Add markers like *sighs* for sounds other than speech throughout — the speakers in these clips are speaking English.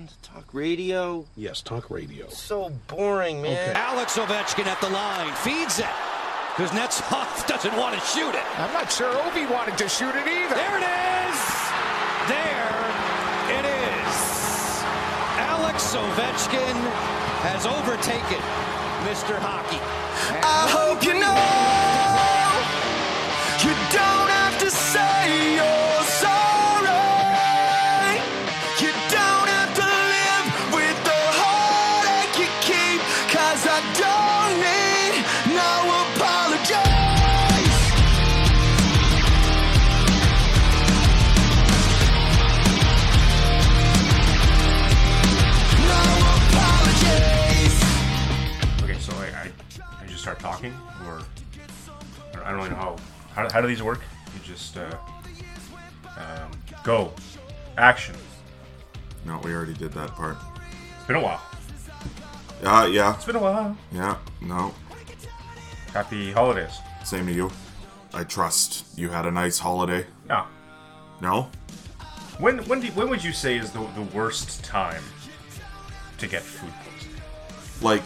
around, talk radio. Yes, talk radio. So boring, man. Alex Ovechkin at the line feeds it. Kuznetsov *laughs* doesn't want to shoot it. I'm not sure Ovi wanted to shoot it either. There it is. There it is. Alex Ovechkin has overtaken Mr. Hockey. I hope you know how, how. Do these work? You just uh, um, go, action. No, we already did that part. It's been a while. Uh, yeah, It's been a while. yeah, no. Happy holidays. Same to you. I trust you had a nice holiday. Yeah. No? When when do, when would you say is the the worst time to get food poisoning? Like,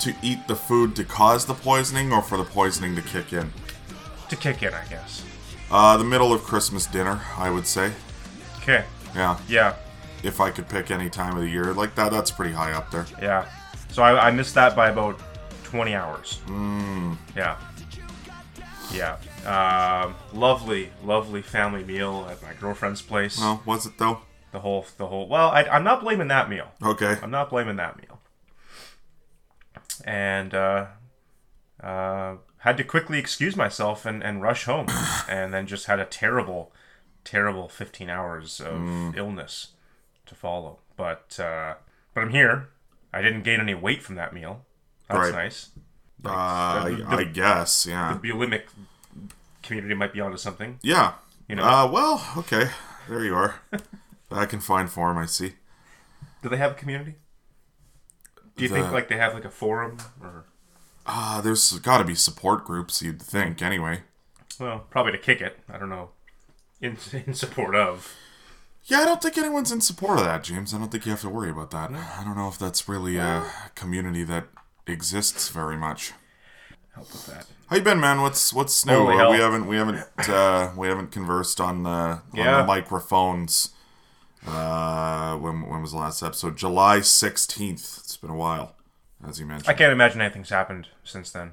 to eat the food to cause the poisoning or for the poisoning to kick in? To kick in, I guess. Uh, the middle of Christmas dinner, I would say. Okay. Yeah, Yeah. if I could pick any time of the year. Like that, that's pretty high up there. Yeah. So I, I missed that by about 20 hours. Mm. Yeah. Yeah. Um, lovely, lovely family meal at my girlfriend's place. Well, was it though? The whole, the whole. Well, I, I'm not blaming that meal. Okay. I'm not blaming that meal. And uh, uh, had to quickly excuse myself and, and rush home, *sighs* and then just had a terrible, terrible 15 hours of illness to follow. But uh, but I'm here. I didn't gain any weight from that meal. That's Right. nice. Uh, I, the- I guess, yeah. The bulimic community might be onto something. Yeah. You know. Uh, well, okay. There you are. Back in fine form, I see. Do they have a community? Do you think like they have like a forum or? Uh, there's got to be support groups, you'd think, anyway. Well, probably to kick it. I don't know. In, in support of. Yeah, I don't think anyone's in support of that, James. I don't think you have to worry about that. I don't know if that's really a community that exists very much. Help with that. How you been, man? What's what's new? Uh, we haven't we haven't uh, we haven't conversed on the on Yeah. the microphones. Uh, when when was the last episode? July sixteenth. It's been a while, as you mentioned. I can't imagine anything's happened since then.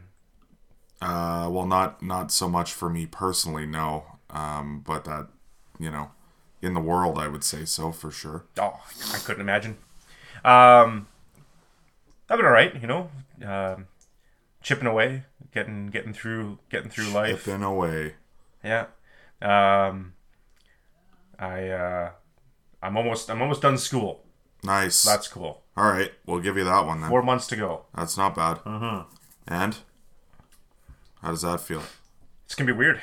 Uh, well, not not so much for me personally, no. Um, but that you know, in the world, I would say so for sure. Oh, I couldn't imagine. Um, I've been all right, you know, um, chipping away, getting getting through getting through life. Chipping away. Yeah. Um, I uh, I'm almost I'm almost done school. Nice. That's cool. All right. We'll give you that one then. Four months to go. That's not bad. Mm-hmm. And how does that feel? It's gonna be weird.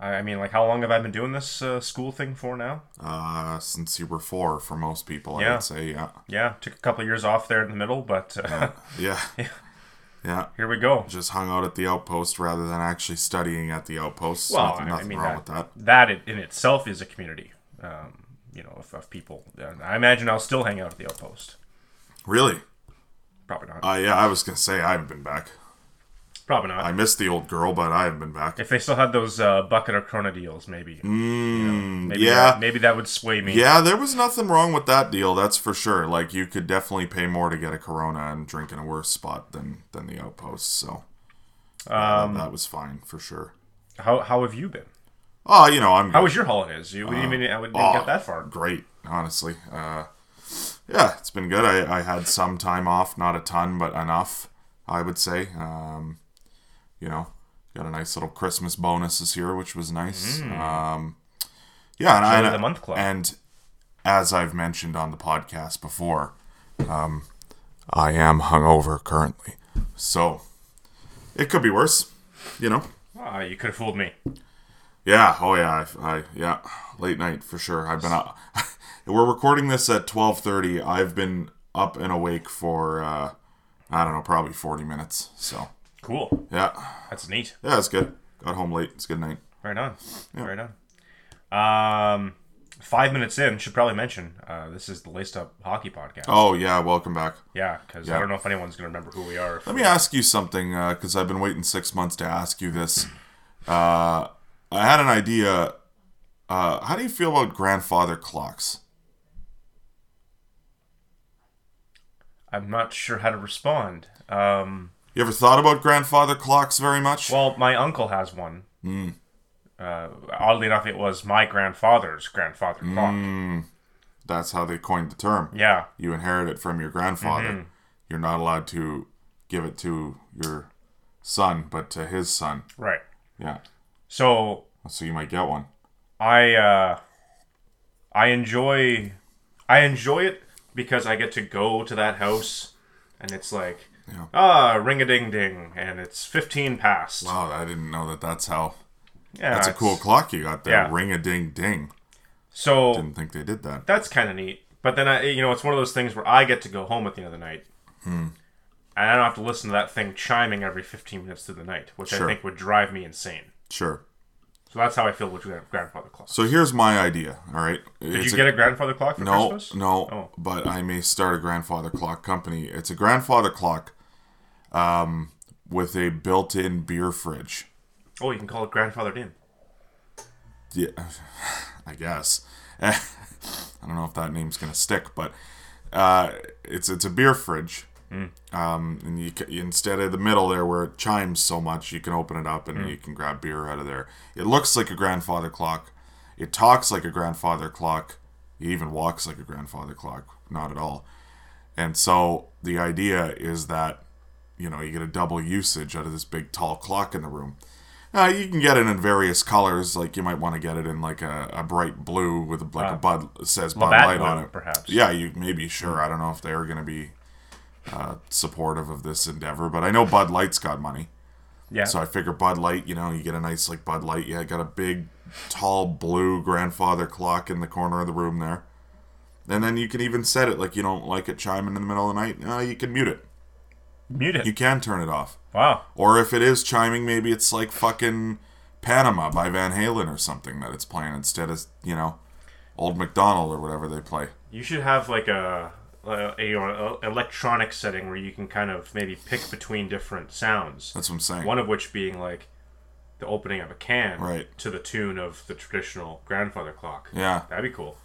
I, I mean, like, how long have I been doing this uh, school thing for now? Uh, since you were four, for most people, I'd say, yeah, Yeah, took a couple of years off there in the middle, but uh, *laughs* yeah, yeah. here we go. Just hung out at the outpost rather than actually studying at the outpost. Well, nothing, I- nothing I mean wrong that, with that. that in- in itself is a community, um, you know, of, of people. And I imagine I'll still hang out at the outpost. Really? Probably not. Uh, yeah, I was gonna say I haven't been back. Probably not. I missed the old girl, but I haven't been back. if they still had those uh, bucket or Corona deals, maybe. You know, maybe yeah. That, maybe that would sway me. Yeah, there was nothing wrong with that deal. That's for sure. Like you could definitely pay more to get a Corona and drink in a worse spot than than the outpost. So yeah, Um, that, that was fine for sure. How how have you been? Oh, you know, I'm. How was your holidays? You didn't even I didn't oh, get that far. Great, honestly. Uh, yeah, it's been good. I, I had some time off, not a ton, but enough, I would say. Um, you know, got a nice little Christmas bonus this year, which was nice. Um, yeah, and I, the month club. and as I've mentioned on the podcast before, um, I am hungover currently, so it could be worse. You know. Ah, you could have fooled me. Yeah. Oh yeah. I, I yeah. Late night for sure. I've been up. *laughs* We're recording this at twelve thirty. I've been up and awake for uh, I don't know, probably forty minutes. So Cool. yeah, That's neat. yeah, it's good. Got home late. It's a good night. Right on. Yeah. Right on. Um, five minutes in, should probably mention uh, this is the Laced Up Hockey Podcast. Oh yeah, welcome back. Yeah, because I don't know if anyone's going to remember who we are. Let me ask you something, because I've been waiting six months to ask you this. Uh, I had an idea. Uh, how do you feel about grandfather clocks? I'm not sure how to respond. Um, You ever thought about grandfather clocks very much? well, my uncle has one. Uh, oddly enough, it was my grandfather's grandfather clock. That's how they coined the term. Yeah, You inherit it from your grandfather. You're not allowed to give it to your son, but to his son. right. Yeah. So So you might get one. I uh, I enjoy I enjoy it because I get to go to that house and it's like Yeah. ah ring a ding ding and it's 15 past. Wow, I didn't know that. That's how. Yeah, That's a cool clock you got there. Yeah. Ring a ding ding. So Didn't think they did that. that's kind of neat. But then I, you know, it's one of those things where I get to go home at the end of the night, Hmm. and I don't have to listen to that thing chiming every 15 minutes through the night, which I Sure. think would drive me insane. Sure. So that's how I feel with grandfather clock. So here's my idea. All right. Did you get a grandfather clock for no, Christmas? no, Oh. but I may start a grandfather clock company. It's a grandfather clock, um, with a built-in beer fridge. Oh, you can call it grandfathered in. Yeah, *sighs* I guess. *laughs* I don't know if that name's gonna stick, but uh, it's it's a beer fridge. Um, and you instead of the middle there where it chimes so much, you can open it up and you can grab beer out of there. It looks like a grandfather clock. It talks like a grandfather clock. It even walks like a grandfather clock. Not at all. And so the idea is that you know you get a double usage out of this big tall clock in the room. Uh, you can get it in various colors. Like you might want to get it in like a, a bright blue with a, like a Bud says Bud Light on it. perhaps. Yeah, you maybe sure. I don't know if they're going to be uh, supportive of this endeavor, but I know Bud Light's got money, Yeah. so I figure Bud Light. You know, you get a nice like Bud Light. Yeah, got a big, tall blue grandfather clock in the corner of the room there. And then you can even set it like you don't like it chiming in the middle of the night. Uh, you can mute it. Mute it. You can turn it off. wow. Or if it is chiming, maybe it's like fucking Panama by Van Halen or something that it's playing instead of, you know, Old McDonald or whatever they play. You should have like a, a, a, a electronic setting where you can kind of maybe pick between different sounds. That's what I'm saying. One of which being like the opening of a can Right. to the tune of the traditional grandfather clock. Yeah. That'd be cool.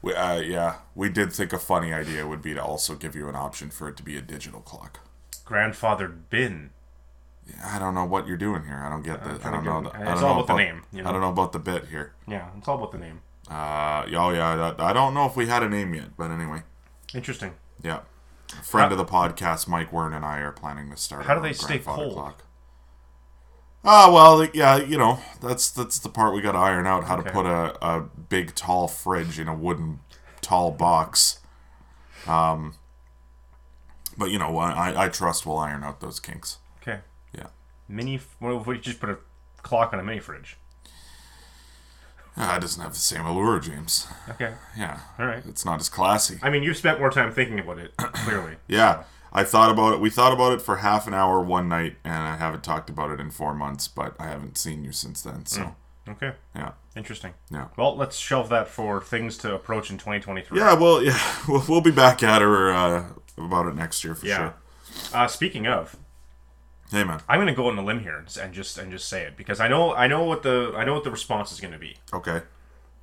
We, uh, yeah. We did think a funny idea would be to also give you an option for it to be a digital clock. Grandfathered bin. I don't know what you're doing here. I don't get the. I don't know. The, it's I don't all know about the name, you know? I don't know about the bit here. Yeah, it's all about the name. Uh, oh yeah. That, I don't know if we had a name yet, but anyway, Interesting. yeah. A friend of the podcast, Mike Wern, and I are planning to start. How do they stay cold? Ah, well, yeah, you know, that's that's the part we got to iron out. How Okay. to put a, a big tall fridge in a wooden tall box. Um, but you know, I I trust we'll iron out those kinks. Okay. Yeah. Mini. What if we just put a clock on a mini fridge? Ah, it doesn't have the same allure, James. Okay. Yeah. All right. It's not as classy. I mean, you've spent more time thinking about it, *coughs* clearly. Yeah. I thought about it. We thought about it for half an hour one night, and I haven't talked about it in four months. But I haven't seen you since then. So Okay. yeah, Interesting. yeah, Well, let's shelve that for things to approach in 2023. yeah. Well, yeah, *laughs* we'll, we'll be back at her uh, about it next year for Yeah. sure. Uh, speaking of, Hey, man. I'm going to go on a limb here and, and just and just say it because I know I know what the I know what the response is going to be Okay.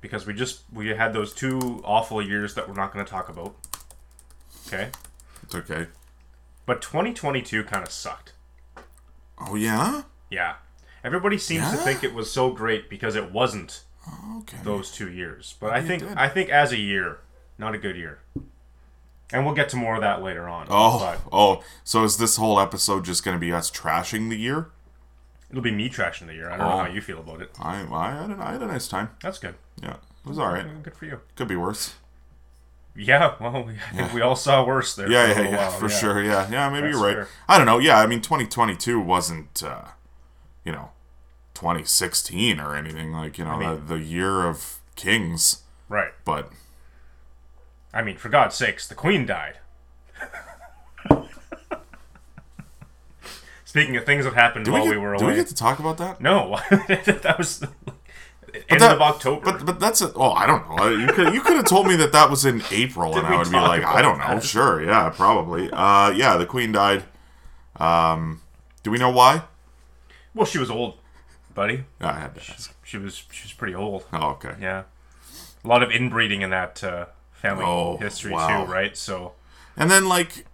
because we just we had those two awful years that we're not going to talk about. Okay, It's okay. but 2022 kind of sucked. Oh yeah. Yeah, everybody seems to think it was so great because it wasn't Okay. those two years. But I think. I think as a year, not a good year. And we'll get to more of that later on. Oh, but oh. So is this whole episode just going to be us trashing the year? it'll be me trashing the year. I don't know Oh. how you feel about it. I I had a, I had a nice time. That's good. Yeah, it was all right. Good for you. Could be worse. Yeah, well, *laughs* we- I think we all saw worse there. Yeah, for yeah, yeah, for sure. Yeah, yeah. Maybe That's you're right. fair. I don't know. Yeah, I mean, 2022 wasn't, uh, you know, 2016 or anything like you know mean- the, the year of kings. Right. But I mean, for God's sakes, the Queen died. *laughs* Speaking of things that happened do while we we, get, were do we get to talk about that? No, *laughs* that was end that- of October. But but that's a, oh I don't know. You could you could have told me that that was in April, *laughs* and I would be like, I don't know. that? Sure, yeah, probably. Uh, yeah, the Queen died. Um, do we know why? well, she was old, buddy. I had to ask. She was she was pretty old. Oh, okay. Yeah, a lot of inbreeding in that uh, family Oh, history wow. too, right? So And then like,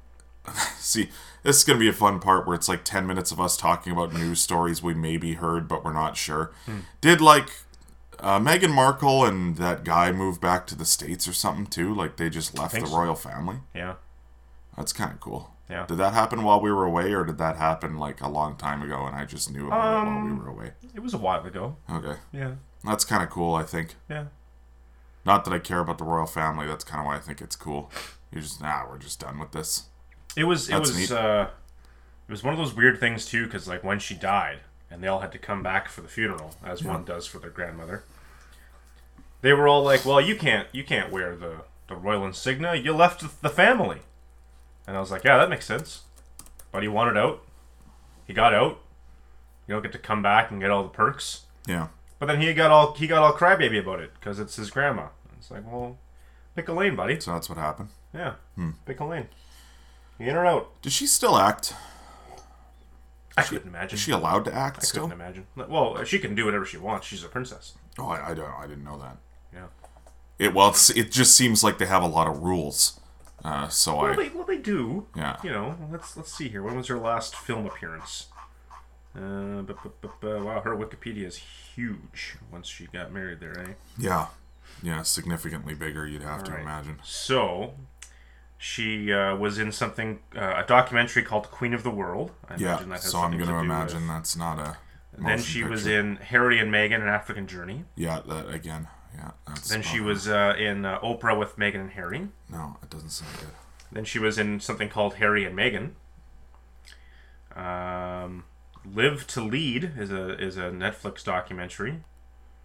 *laughs* see, this is gonna be a fun part where it's like ten minutes of us talking about news stories we maybe heard but we're not sure. Hmm. Did like uh, Meghan Markle and that guy move back to the states or something too? Like they just left the so. royal family. yeah, That's kind of cool. Yeah. Did that happen while we were away, or did that happen like a long time ago and I just knew about it while we Um, were away? it was a while ago. Okay, Yeah, that's kind of cool. I think. yeah. Not that I care about the royal family. That's kind of why I think it's cool. You're just nah, we're just done with this. It was it was neat. uh, it was one of those weird things too, because like when she died, and they all had to come back for the funeral, as one does for their grandmother. They were all like, "Well, you can't you can't wear the the royal insignia. You left the- the family." And I was like, "Yeah, that makes sense." But he wanted out. He got out. You don't get to come back and get all the perks. Yeah. But then he got all he got all crybaby about it because it's his grandma. It's like, well, pick a lane, buddy. So that's what happened. Yeah, Hmm. pick a lane. You in or out? Does she still act? I couldn't imagine. Is she allowed to act I still? couldn't imagine. Well, she can do whatever she wants. She's a princess. Oh, I, I don't. I didn't know that. Yeah. It well, it's, it just seems like they have a lot of rules. Uh, so Well, I they, well, they do. Yeah. You know, let's let's see here. When was her last film appearance? Uh, bu- bu- bu- bu- wow, her Wikipedia is huge. Once she got married, there, eh? yeah yeah significantly bigger. You'd have to Right. imagine. So, she uh, was in something, uh, a documentary called Queen of the World. I Yeah. imagine that has So I'm going to imagine with- that's not a. Then she was in Harry and Meghan, an African Journey. Yeah, that again. Yeah. That's Then she was uh, in uh, Oprah with Meghan and Harry. No, it doesn't sound good. Then she was in something called Harry and Meghan. Um, Live to Lead is a is a Netflix documentary.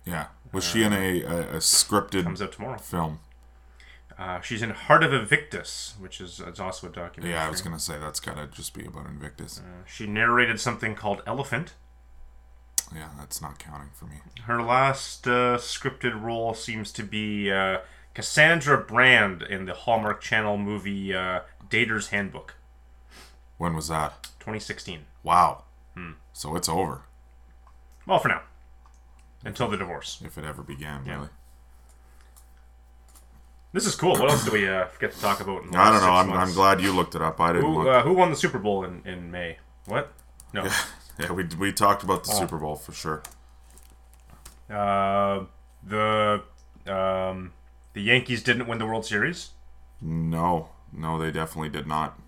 Yeah. Was she in a, a, a scripted Comes out tomorrow. film? Uh, she's in Heart of Invictus, which is it's also a documentary. Yeah, I was gonna say that's gotta just be about Invictus. Uh, she narrated something called Elephant. Yeah, that's not counting for me. Her last uh, scripted role seems to be uh, Cassandra Brand in the Hallmark Channel movie uh, Dater's Handbook, When was that? 2016. Wow. Hmm. So it's over Well, for now, until the divorce. if it ever began. Yeah. Really. This is cool. What else do we uh, forget to talk about? In the I don't know. six I'm, I'm glad you looked it up. I didn't Who, look. uh, who won the Super Bowl in, in May? What? No. *laughs* yeah, we we talked about the Oh. Super Bowl for sure. Uh, the um, the Yankees didn't win the World Series. No, no, they definitely did not.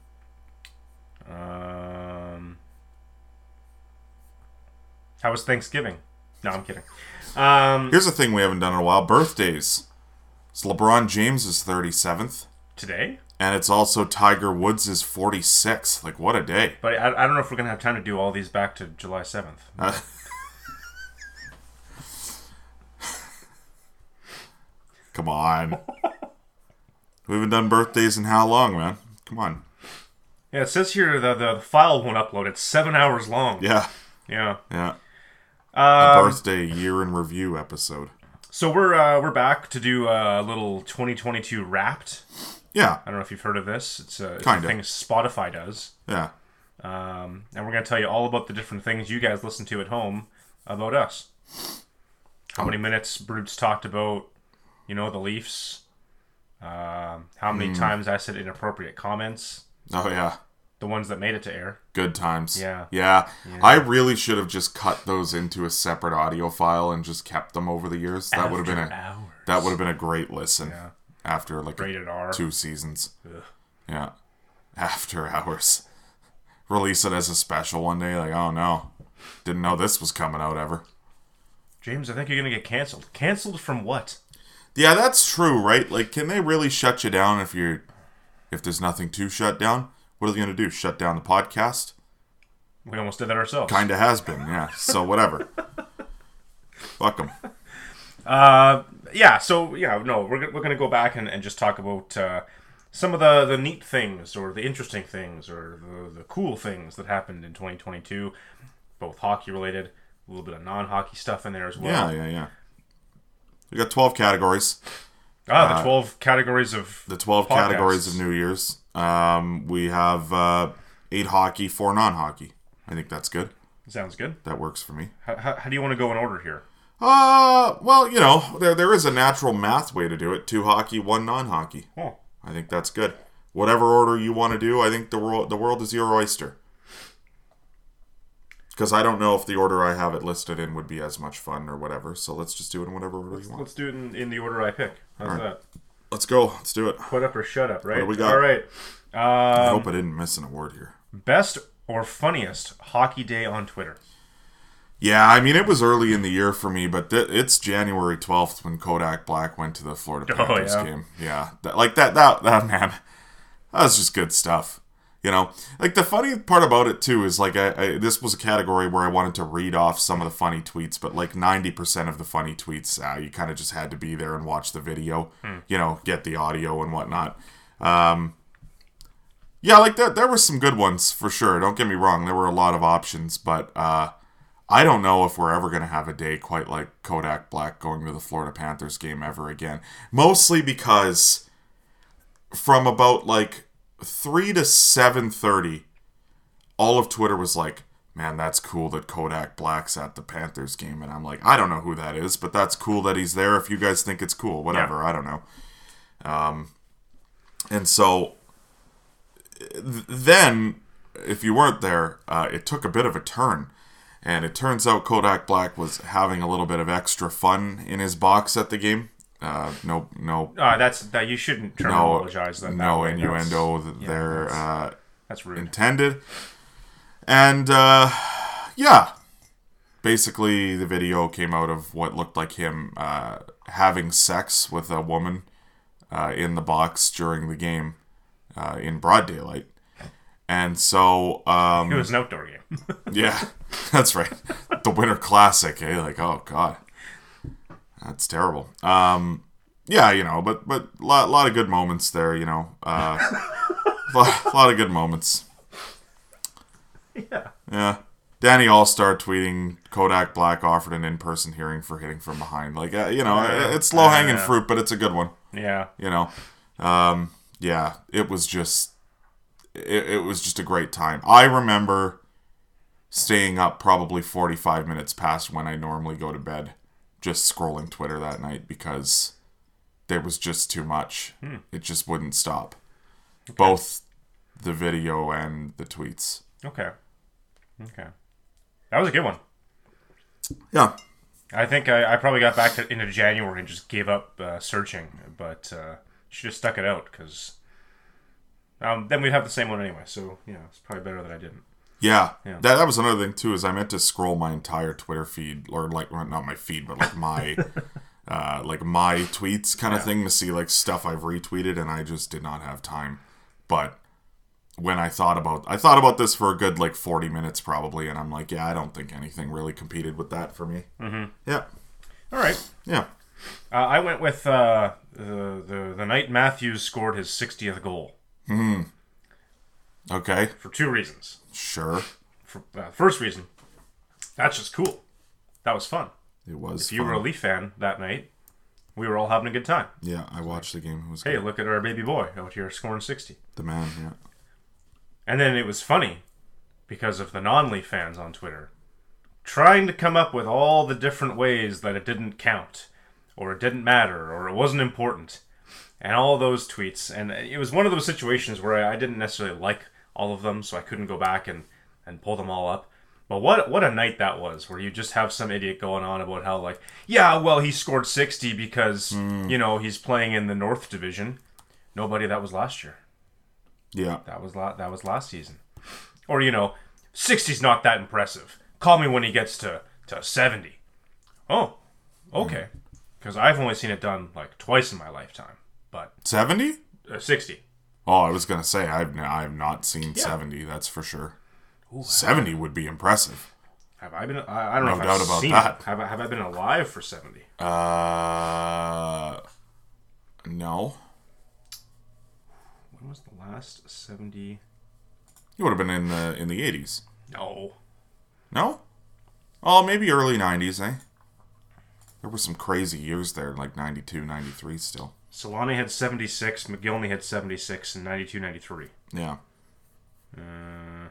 Um, how was Thanksgiving? No, I'm kidding. Um, Here's the thing we haven't done in a while: birthdays. It's LeBron James's 37th, today, and it's also Tiger Woods' 46th. Like what a day! but I, I don't know if we're gonna have time to do all these back to July 7th. Uh, *laughs* come on. we haven't done birthdays in how long, man? Come on. Yeah, it says here the the file won't upload. It's seven hours long. Yeah, Yeah. yeah. Um, Birthday year in review episode. So we're uh, we're back to do a little 2022 Wrapped. Yeah, I don't know if you've heard of this. It's a, it's a thing Spotify does, yeah. um, and we're gonna tell you all about the different things you guys listen to at home about us. How many minutes Brutes talked about, you know, the Leafs. Um, how many Hmm. times I said inappropriate comments. Oh yeah. The ones that made it to air. Good times. Yeah. yeah. I really should have just cut those into a separate audio file and just kept them over the years. That would have been a hours. that would have been a great listen. Yeah. After like Rated R. two seasons. Ugh. Yeah. After hours. *laughs* Release it as a special one day. Like, oh no, didn't know this was coming out ever. James, I think you're gonna get canceled. Canceled from what? Yeah, that's true, right? Like, can they really shut you down if you're if there's nothing to shut down? What are they gonna do? Shut down the podcast? We almost did that ourselves. Kind of has been, yeah. So whatever. Fuck them. Uh, yeah. So yeah, no, we're we're gonna go back and, and just talk about uh, some of the the neat things or the interesting things or the the cool things that happened in 2022, both hockey related, a little bit of non hockey stuff in there as well. Yeah, yeah, yeah. We got 12 categories. Ah, the 12 categories of The 12 podcasts. categories of New Year's. Um, we have uh, eight hockey, four non-hockey. I think that's good. Sounds good. That works for me. How, how, how do you want to go in order here? Uh, well, you know, there there is a natural math way to do it. Two hockey, one non-hockey. Oh, I think that's good. Whatever order you want to do, I think the world the world is your oyster. Because I don't know if the order I have it listed in would be as much fun or whatever. So let's just do it in whatever order you want. let's do it in, in the order I pick. How's Alright. that? Let's go. Let's do it. Put up or shut up, right? What do we got? All right. I Um, hope I didn't miss an award here. best or funniest hockey day on Twitter. Yeah, I mean it was early in the year for me, but th- it's January twelfth when Kodak Black went to the Florida *laughs* Oh, Panthers yeah. game. Yeah, that, like that, that, that man, that was just good stuff. You know, like the funny part about it too is like I, I this was a category where I wanted to read off some of the funny tweets, but like ninety percent of the funny tweets, uh, you kind of just had to be there and watch the video. You know, get the audio and whatnot. Um, yeah, like that. There were some good ones for sure. Don't get me wrong. There were a lot of options, but uh, I don't know if we're ever going to have a day quite like Kodak Black going to the Florida Panthers game ever again. Mostly because from about like three to seven thirty, all of Twitter was like, "Man, that's cool that Kodak Black's at the Panthers game," and I'm like, "I don't know who that is, but that's cool that he's there. If you guys think it's cool, whatever. I don't know." Um, and so th- then, if you weren't there, uh, it took a bit of a turn. And it turns out Kodak Black was having a little bit of extra fun in his box at the game. Uh, no, no, Uh, that's that you shouldn't no, terminologize that no way. innuendo That's- yeah, there that's, uh, that's rude. intended. And uh, yeah, basically the video came out of what looked like him uh, having sex with a woman uh, in the box during the game uh, in broad daylight. And so, um, it was an outdoor game. *laughs* yeah, *laughs* that's right. The Winter Classic, eh? Like, oh god, that's terrible. Um, yeah, you know, but but a lot, lot of good moments there. You know, uh, *laughs* lot, lot of good moments. yeah. Yeah. Danny Allstar tweeting Kodak Black offered an in-person hearing for hitting from behind. Like, uh, you know, it's low-hanging Yeah. fruit, but it's a good one. Yeah. You know, um, yeah, it was just, it, it was just a great time. I remember staying up probably 45 minutes past when I normally go to bed, just scrolling Twitter that night because there was just too much. It just wouldn't stop. Both the video and the tweets. Okay. Okay. That was a good one. Yeah. I think I, I probably got back to, into January and just gave up uh, searching, but uh, should have stuck it out because um, then we'd have the same one anyway. So yeah, it's probably better that I didn't. Yeah, Yeah. That, that was another thing too. Is I meant to scroll my entire Twitter feed, or like not my feed, but like my, *laughs* uh, like my tweets kind of thing to see like stuff I've retweeted, and I just did not have time. But when I thought about, I thought about this for a good like forty minutes probably, and I'm like, yeah, I don't think anything really competed with that for me. Mm-hmm. Yeah, All right. yeah. Uh, I went with uh, the, the the night Matthews scored his 60th goal Okay, for two reasons. sure. For, uh, first reason, that's just cool. That was fun. It was. If you were a. Leaf fan that night, we were all having a good time. yeah, I watched the game. It was Hey, good. look at our baby boy out here scoring 60. the man. Yeah. And then it was funny because of the non Leaf fans on Twitter trying to come up with all the different ways that it didn't count, or it didn't matter, or it wasn't important, and all those tweets. And it was one of those situations where I didn't necessarily like all of them, so I couldn't go back and, and pull them all up. But what what a night that was, where you just have some idiot going on about how like, yeah, well he scored sixty because you know he's playing in the North Division. Nobody that was last year. Yeah. That was la- that was last season. Or you know, 60's not that impressive. Call me when he gets to to 70. Oh, okay. Because I've only seen it done like twice in my lifetime. But Seventy. uh, 60. Oh, I was gonna say I've I've not seen seventy. That's for sure. Seventy would be impressive. Have I been? I, I don't know No if doubt I've about seen that. it. Have I, have I been alive for 70? Uh, no. When was the last 70? You would have been in the in the eighties. No. No. Oh, maybe early nineties, eh? There were some crazy years there, like 92, 93 still. Selanne had 76, Mogilny had 76, and 92, 93. Yeah. Uh,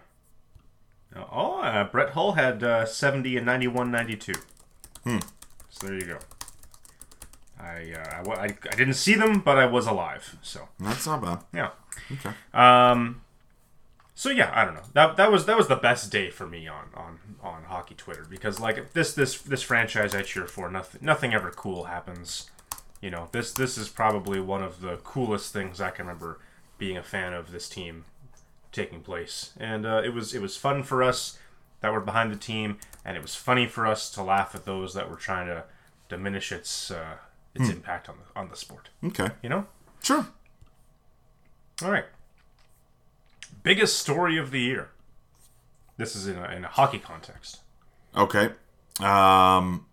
oh, uh, Brett Hull had uh, 70 and 91, 92. Hmm. So there you go. I, uh, I, I, I didn't see them, but I was alive. So That's not bad. yeah. Okay. Um. So yeah, I don't know. That that was that was the best day for me on on on hockey Twitter because like this this this franchise I cheer for nothing nothing ever cool happens. You know this this is probably one of the coolest things I can remember being a fan of this team taking place, and uh, it was it was fun for us that were behind the team, and it was funny for us to laugh at those that were trying to diminish its uh, its impact on the on the sport. Okay. You know. Sure. All right. Biggest story of the year. This is in a, in a hockey context. Okay. Um,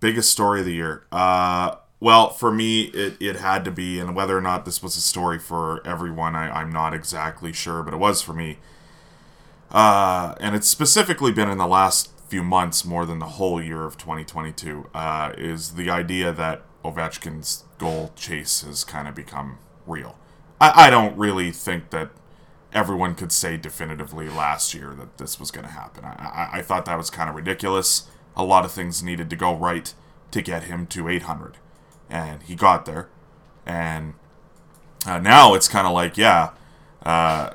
biggest story of the year. Uh, well, for me, it, it had to be, and whether or not this was a story for everyone, I, I'm not exactly sure, but it was for me. Uh, and it's specifically been in the last few months more than the whole year of 2022, uh, is the idea that Ovechkin's goal chase has kind of become real. I, I don't really think that everyone could say definitively last year that this was going to happen. I, I, I thought that was kind of ridiculous. A lot of things needed to go right to get him to 800. And he got there. And uh, now it's kind of like, yeah, uh,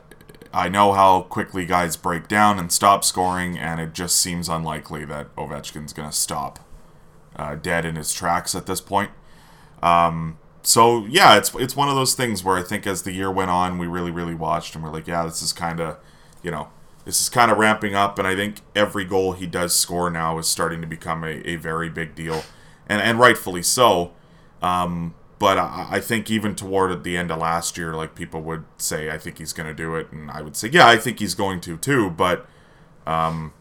I know how quickly guys break down and stop scoring, and it just seems unlikely that Ovechkin's going to stop uh, dead in his tracks at this point. Um, so yeah, it's it's one of those things where I think as the year went on, we really really watched and we're like, yeah, this is kind of, you know, this is kind of ramping up, and I think every goal he does score now is starting to become a, a very big deal, and and rightfully so. Um, but I, I think even toward the end of last year, like people would say, I think he's going to do it, and I would say, yeah, I think he's going to too. But um,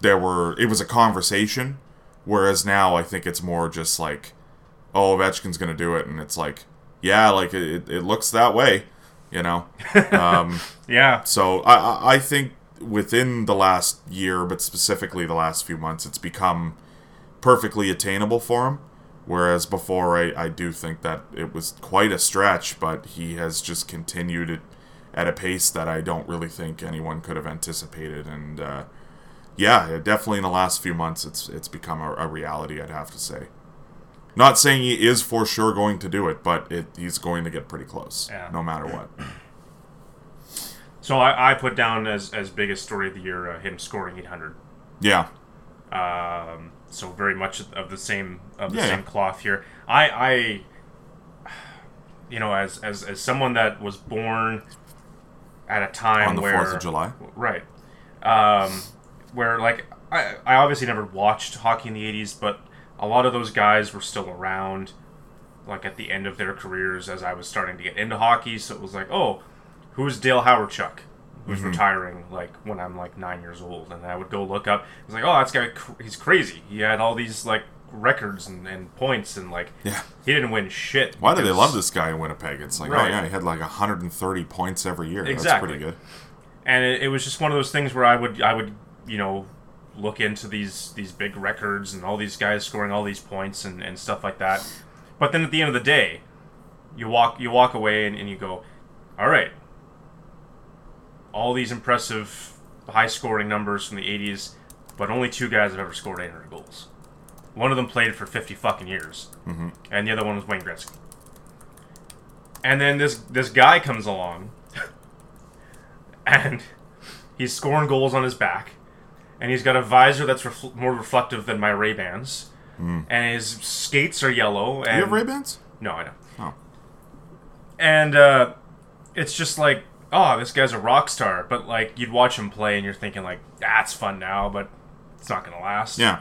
there were it was a conversation, whereas now I think it's more just like, oh, Ovechkin's going to do it, and it's like, yeah, like it, it looks that way, you know. Um, *laughs* Yeah. so I, I- I think within the last year, but specifically the last few months, it's become perfectly attainable for him. Whereas before, I, I do think that it was quite a stretch, but he has just continued it at a pace that I don't really think anyone could have anticipated. And uh, yeah, definitely in the last few months, it's it's become a, a reality. I'd have to say. Not saying he is for sure going to do it, but it, he's going to get pretty close, Yeah. no matter what. So I, I put down as as biggest story of the year uh, him scoring 800. Yeah, Um, so very much of the same of the Yeah, same cloth here. I I you know as as as someone that was born at a time on the where Fourth of July. right um, where like I, I obviously never watched hockey in the 80s but a lot of those guys were still around like at the end of their careers as i was starting to get into hockey so it was like oh who's dale hawerchuk who's Mm-hmm. retiring like when i'm like nine years old and i would go look up it's like oh that's guy cr- he's crazy he had all these like records and, and points and like Yeah. he didn't win shit Why do they love this guy in Winnipeg? It's like, oh yeah, he had like 130 points every year. That's Exactly. pretty good. and it, it was just one of those things where I would I would you know look into these these big records and all these guys scoring all these points and, and stuff like that. But then at the end of the day, you walk you walk away and, and you go, all right, all these impressive high scoring numbers from the '80s, but only two guys have ever scored 800 goals. One of them played for 50 fucking years, mm-hmm. and the other one was Wayne Gretzky. And then this this guy comes along *laughs* and he's scoring goals on his back, and he's got a visor that's refl- more reflective than my Ray Bans, and his skates are yellow. And You have Ray Bans? No, I know. Oh. And uh, it's just like, oh, this guy's a rock star. But like, you'd watch him play, and you're thinking like, that's fun now, but it's not gonna last. Yeah.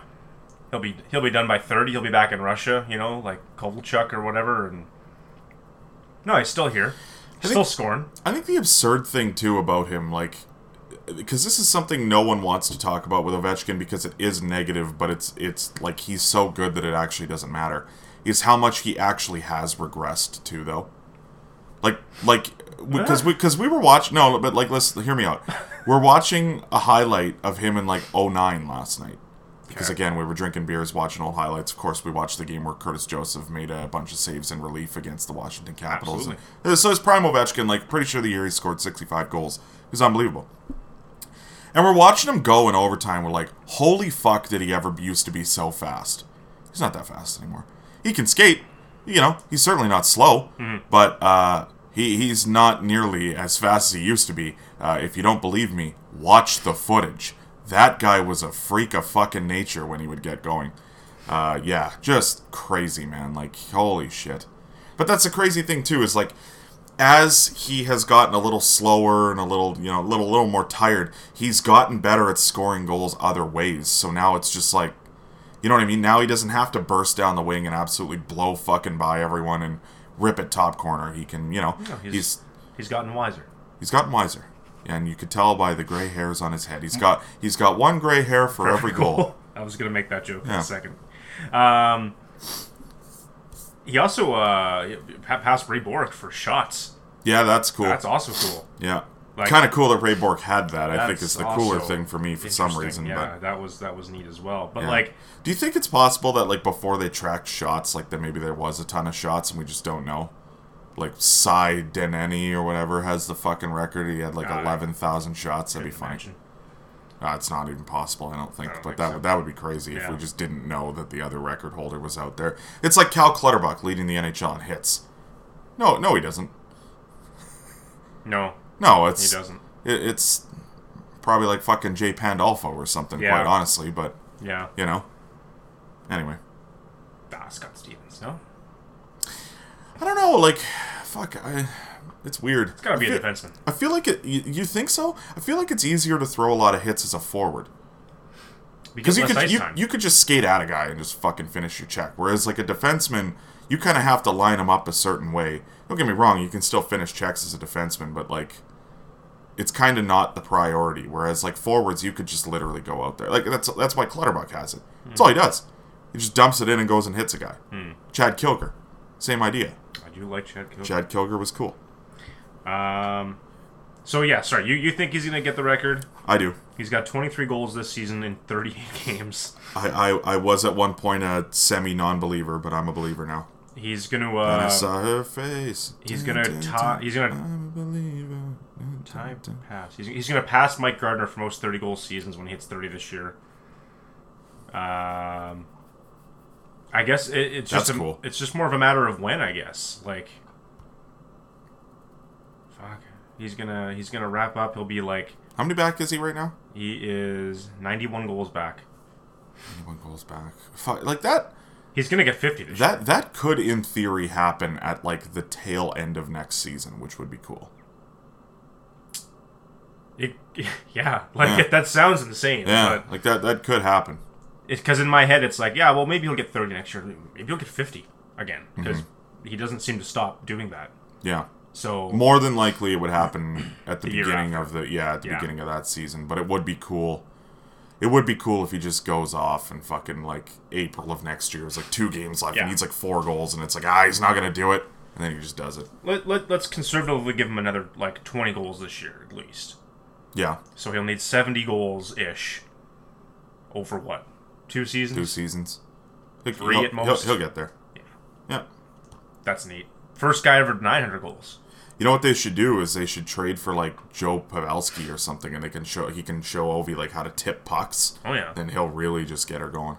he'll be he'll be done by thirty. He'll be back in Russia, you know, like Kovalchuk or whatever. And no, he's still here, still think- scoring. I think the absurd thing too about him, like, because this is something no one wants to talk about with Ovechkin because it is negative, but it's it's like he's so good that it actually doesn't matter. Is how much he actually has regressed too, though. Like, like because we because we were watching no, but like let's hear me out. We're watching a highlight of him in like 09 last night. because Okay. again we were drinking beers, watching old highlights. Of course, we watched the game where Curtis Joseph made a bunch of saves in relief against the Washington Capitals. And- so his prime Ovechkin, like pretty sure the year he scored 65 goals, it was unbelievable. And we're watching him go in overtime. We're like, holy fuck, did he ever used to be so fast? He's not that fast anymore. He can skate. You know, he's certainly not slow, but uh, he, he's not nearly as fast as he used to be. Uh, if you don't believe me, watch the footage. That guy was a freak of fucking nature when he would get going. Uh, yeah, just crazy, man. Like, holy shit. But that's the crazy thing, too, is like, as he has gotten a little slower and a little, you know, a little, little more tired, he's gotten better at scoring goals other ways. So now it's just like, you know what I mean? Now he doesn't have to burst down the wing and absolutely blow fucking by everyone and rip at top corner. He can, you know, he's- he's He's gotten wiser. he's gotten wiser, and you could tell by the gray hairs on his head. He's got he's got one gray hair for every goal. I was gonna make that joke in a second. Um, he also uh, passed Ray Bourque for shots. Yeah, that's cool. That's also cool. yeah, Like- kind of cool that Ray Bourque had that. I think is the cooler thing for me for some reason. Yeah, But that was that was neat as well. But yeah. like, do you think it's possible that like before they tracked shots, like that maybe there was a ton of shots and we just don't know? Like Cy Denneny or whatever has the fucking record. He had like eleven thousand shots. That'd be funny. imagine. Uh, it's not even possible, I don't think. I don't but think that so. would that would be crazy if we just didn't know that the other record holder was out there. It's like Cal Clutterbuck leading the NHL in hits. No, no, he doesn't. No, No, it's he doesn't. It, it's probably like fucking Jay Pandolfo or something. Yeah. Quite honestly, but Yeah, you know. Anyway, ah, Scott Stevens. No, I don't know. Like, fuck, I, it's weird. it's gotta be I a feel, defenseman. I feel like it. You, you think so? I feel like it's easier to throw a lot of hits as a forward. Because Because you could you, time. you could just skate at a guy and just fucking finish your check. Whereas like a defenseman, you kind of have to line him up a certain way. Don't get me wrong, you can still finish checks as a defenseman, but like it's kind of not the priority. Whereas like forwards, you could just literally go out there. Like that's that's why Clutterbuck has it. That's all he does. He just dumps it in and goes and hits a guy. Chad Kilger, same idea. I do like Chad Kilger. Chad Kilger was cool. Um, so yeah, sorry. You you think he's gonna get the record? I do. He's got 23 goals this season in 38 *laughs* games. I, I, I was at one point a semi non-believer, but I'm a believer now. He's gonna And I uh, saw her face. he's gonna tie. He's gonna I'm a pass. He's, he's gonna pass Mike Gartner for most 30 goal seasons when he hits 30 this year. Um, I guess it, it's just a, cool. it's just more of a matter of when. I guess like, fuck. He's gonna he's gonna wrap up. He'll be like How many back is he right now? he is 91 goals back. One goes back. Fuck, like that. He's gonna get 50 this year. That that could, in theory, happen at like the tail end of next season, which would be cool. It, *laughs* yeah, *laughs* like Yeah. that sounds insane. Yeah, like that. That could happen. because in my head it's like, yeah, well maybe he'll get 30 next year. Maybe he'll get 50 again because Mm-hmm. he doesn't seem to stop doing that. Yeah. So More than likely, it would happen at the, *laughs* The beginning of the yeah at the Yeah. beginning of that season. But it would be cool. It would be cool if he just goes off and fucking like April of next year is like two games left. Yeah. He needs like four goals, and it's like ah, he's not gonna do it, and then he just does it. let, let, let's conservatively give him another like 20 goals this year at least. Yeah, So he'll need 70 goals ish over what? Two seasons? two seasons. He'll, Three he'll- at most. He'll, he'll get there. Yeah. Yeah. That's neat. First guy ever 900 goals. You know what they should do is they should trade for like Joe Pavelski or something, and they can show he can show Ovi like how to tip pucks. Oh yeah, Then he'll really just get her going.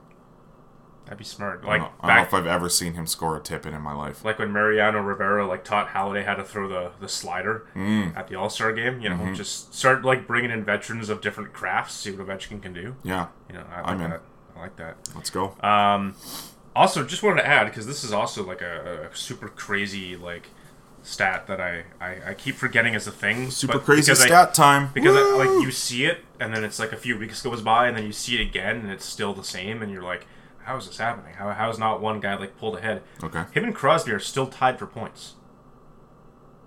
That'd be smart. I Like don't, know, I don't know if I've ever seen him score a tip in in my life. like when Mariano Rivera like taught Halladay how to throw the the slider Mm. at the All Star game. You know, Mm-hmm. just start like bringing in veterans of different crafts, see what Ovechkin can do. Yeah, You know, I like I'm in. that. I like that. let's go. Um, also, just wanted to add because this is also like a, a super crazy like stat that I, I, I keep forgetting as a thing. Super crazy because I- stat time. because I, like you see it and then it's like a few weeks goes by and then you see it again and it's still the same and you're like, how is this happening? How how is not one guy like pulled ahead? Okay. Him and Crosby are still tied for points.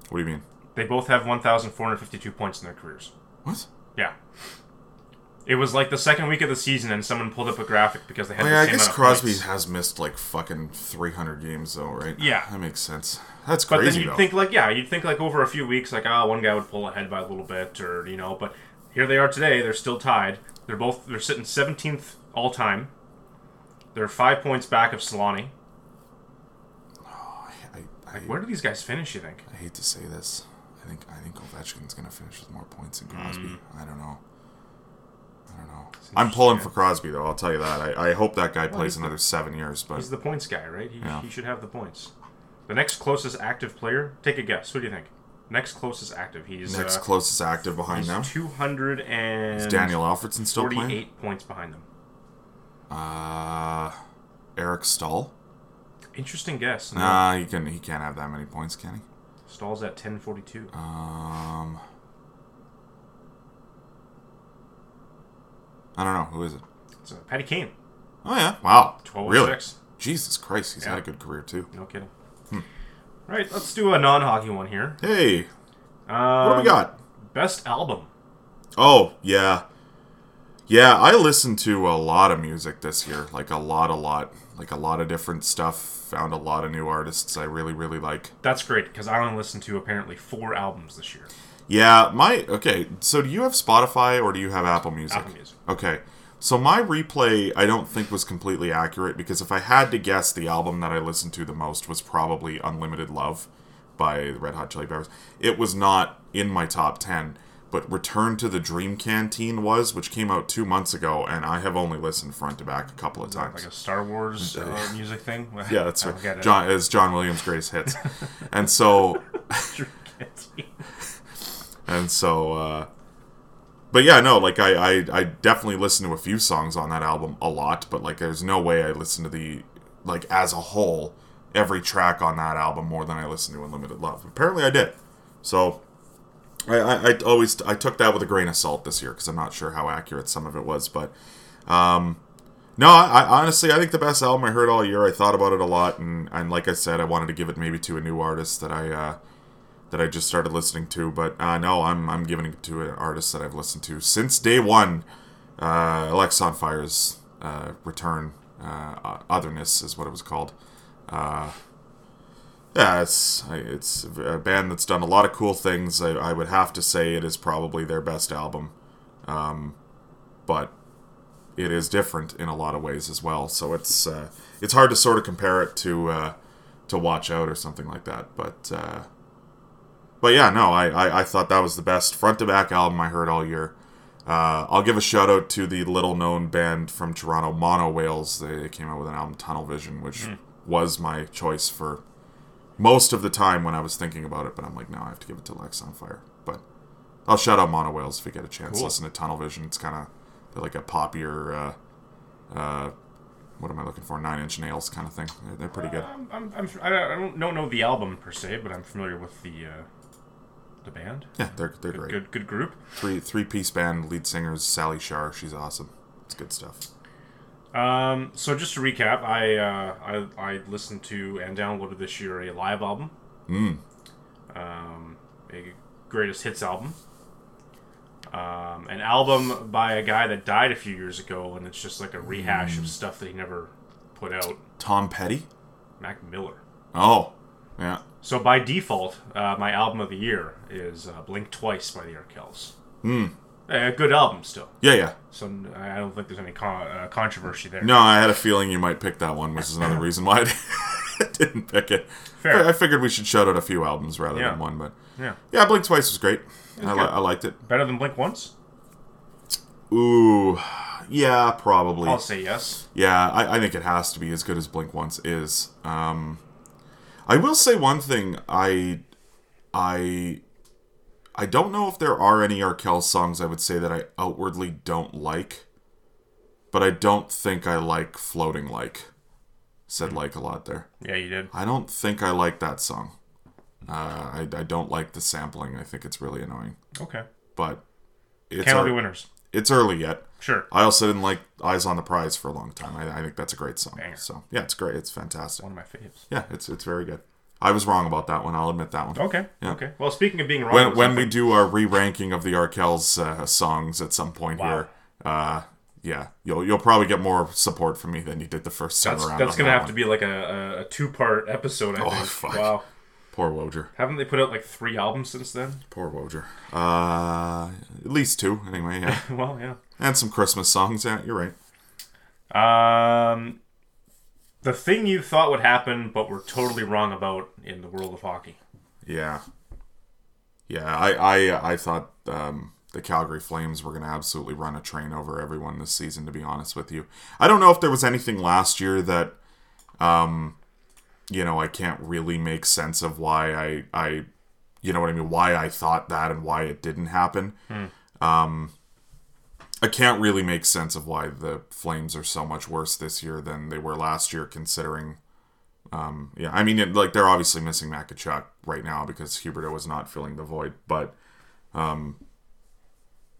What do you mean? They both have 1,452 points in their careers. What? Yeah. It was like the second week of the season, and someone pulled up a graphic because they had Oh, the yeah, I same guess amount of Crosby points. has missed like fucking 300 games though, right? Yeah. that makes sense. That's crazy. But then you'd though. think like, yeah, you'd think like over a few weeks, like, ah, one guy would pull ahead by a little bit, or you know. But here they are today; they're still tied. They're both they're sitting seventeenth all time. They're five points back of Selanne. I, I, Where do these guys finish? You think? I hate to say this. I think I think Ovechkin's gonna finish with more points than Crosby. I don't know. I don't know. I'm pulling for Crosby though. I'll tell you that. I, I hope that guy plays he's the- another seven years. But He's the points guy, right? He, Yeah. he should have the points. The next closest active player. Take a guess. Who do you think? Next closest active. He's next uh, closest active behind he's them two hundred and is Daniel Alfredsson still playing. forty-eight points behind them. Uh, Eric Staal. Interesting guess. No, Nah, he can he can't have that many points, can he? Staal's at ten forty-two. Um, I don't know who is it. It's uh, Patty Kane. Oh yeah, wow, 12 really? 6. Jesus Christ, he's had a good career too. No kidding. Hmm. Right, let's do a non-hockey one here. Hey, Um, what do we got? Best album. Oh yeah, yeah. I listened to a lot of music this year, like a lot, a lot, like a lot of different stuff. Found a lot of new artists I really, really like. That's great because I only listened to apparently four albums this year. Yeah, my okay. So do you have Spotify or do you have Apple Music? Apple Music. Okay. So my replay I don't think was completely accurate because if I had to guess the album that I listened to the most was probably Unlimited Love by the Red Hot Chili Peppers. It was not in my top 10, but Return to the Dream Canteen was, which came out 2 months ago and I have only listened front to back a couple of times. Like a Star Wars *laughs* uh, music thing. *laughs* yeah, that's right. John is John Williams' greatest hits. *laughs* and so And so, uh, but yeah, no, like I, I, I definitely listened to a few songs on that album a lot, but like there's no way I listened to the, like as a whole, every track on that album more than I listened to Unlimited Love. Apparently I did. So, I, I, I always, I took that with a grain of salt this year because I'm not sure how accurate some of it was, but, um, no, I, I honestly, I think the best album I heard all year. I thought about it a lot, and, and like I said, I wanted to give it maybe to a new artist that I, uh, that I just started listening to. But uh, no, I'm I'm giving it to an artist that I've listened to since day one. Uh, Alexisonfire's uh, return, uh, Otherness is what it was called. Yeah, it's it's a band that's done a lot of cool things. I, I would have to say it is probably their best album, um, but it is different in a lot of ways as well. So it's uh, it's hard to sort of compare it to uh, to Watch Out or something like that. But uh, but yeah, no, I, I, I thought that was the best front to back album I heard all year. Uh, I'll give a shout out to the little known band from Toronto, Monowhales. They, they came out with an album, Tunnel Vision, which was my choice for most of the time when I was thinking about it. But I'm like, no, I have to give it to Lex on Fire. But I'll shout out Monowhales if you get a chance. Cool. Listen to Tunnel Vision. It's kind of they're like a poppier, uh, uh, what am I looking for? Nine Inch Nails kind of thing. They're, they're pretty good. I'm, I'm, I'm, I don't don't know the album per se, but I'm familiar with the uh, the band. Yeah, they're they're Good, great. good, good group. Three three piece band. Lead singer's Sally Shar. She's awesome. It's good stuff. Um, so just to recap, I uh, I, I listened to and downloaded this year a live album. Mm. Um, a greatest hits album. Um, an album by a guy that died a few years ago, and it's just like a rehash Mm. of stuff that he never put out. Tom Petty. Mac Miller. Oh, yeah. So by default, uh, my album of the year is uh, "Blink Twice" by the Arkells. Hmm. A good album still. Yeah, yeah. So I don't think there's any con- uh, controversy there. No, I had a feeling you might pick that one, which is another *laughs* reason why I *laughs* didn't pick it. Fair. I figured we should shout out a few albums rather Yeah. than one, but Yeah. yeah, Blink Twice was great. I, li- I liked it. Better than Blink Once? Ooh, yeah, probably. I'll say yes. Yeah, I, I think it has to be as good as Blink Once is. Um, I will say one thing. I, I, I don't know if there are any Arkell songs I would say that I outwardly don't like, but I don't think I like "Floating Like." Said like a lot there. Yeah, you did. I don't think I like that song. Uh, I, I don't like the sampling. I think it's really annoying. Okay. But it's Can't be winners. it's early yet. Sure. I also didn't like Eyes on the Prize for a long time. I, I think that's a great song. Banger. So yeah, it's great. It's fantastic. One of my faves. Yeah, it's it's very good. I was wrong about that one. I'll admit that one. Okay. Yeah. Okay. Well, speaking of being wrong, When when we do our re-ranking of the Arkells uh, songs at some point Wow. here, uh, yeah, you'll you'll probably get more support from me than you did the first time that's, around. that's gonna that have to be like a, a, a two part episode. I Oh, think. fuck. Wow. Poor Wojer. Haven't they put out like three albums since then? Poor Wojer. Uh, at least two anyway. Yeah, *laughs* well, yeah. and some Christmas songs. Yeah, you're right. Um, the thing you thought would happen, but were totally wrong about in the world of hockey. Yeah. Yeah, I I, I thought um, the Calgary Flames were going to absolutely run a train over everyone this season. To be honest with you, I don't know if there was anything last year that, um, you know, I can't really make sense of why I I, you know what I mean, why I thought that and why it didn't happen. Um, I can't really make sense of why the Flames are so much worse this year than they were last year, considering um, yeah, I mean, it, like they're obviously missing Tkachuk right now because Huberdeau was not filling the void, but um,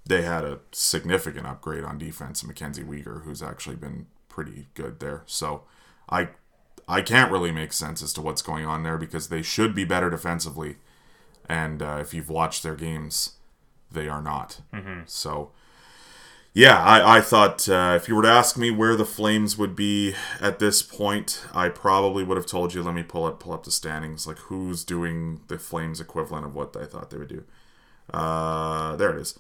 they had a significant upgrade on defense. Mackenzie Weegar, who's actually been pretty good there. So I I can't really make sense as to what's going on there because they should be better defensively, and uh, if you've watched their games, they are not. So yeah, I, I thought uh, if you were to ask me where the Flames would be at this point, I probably would have told you. Let me pull up pull up the standings, like who's doing the Flames equivalent of what I thought they would do. Uh, there it is.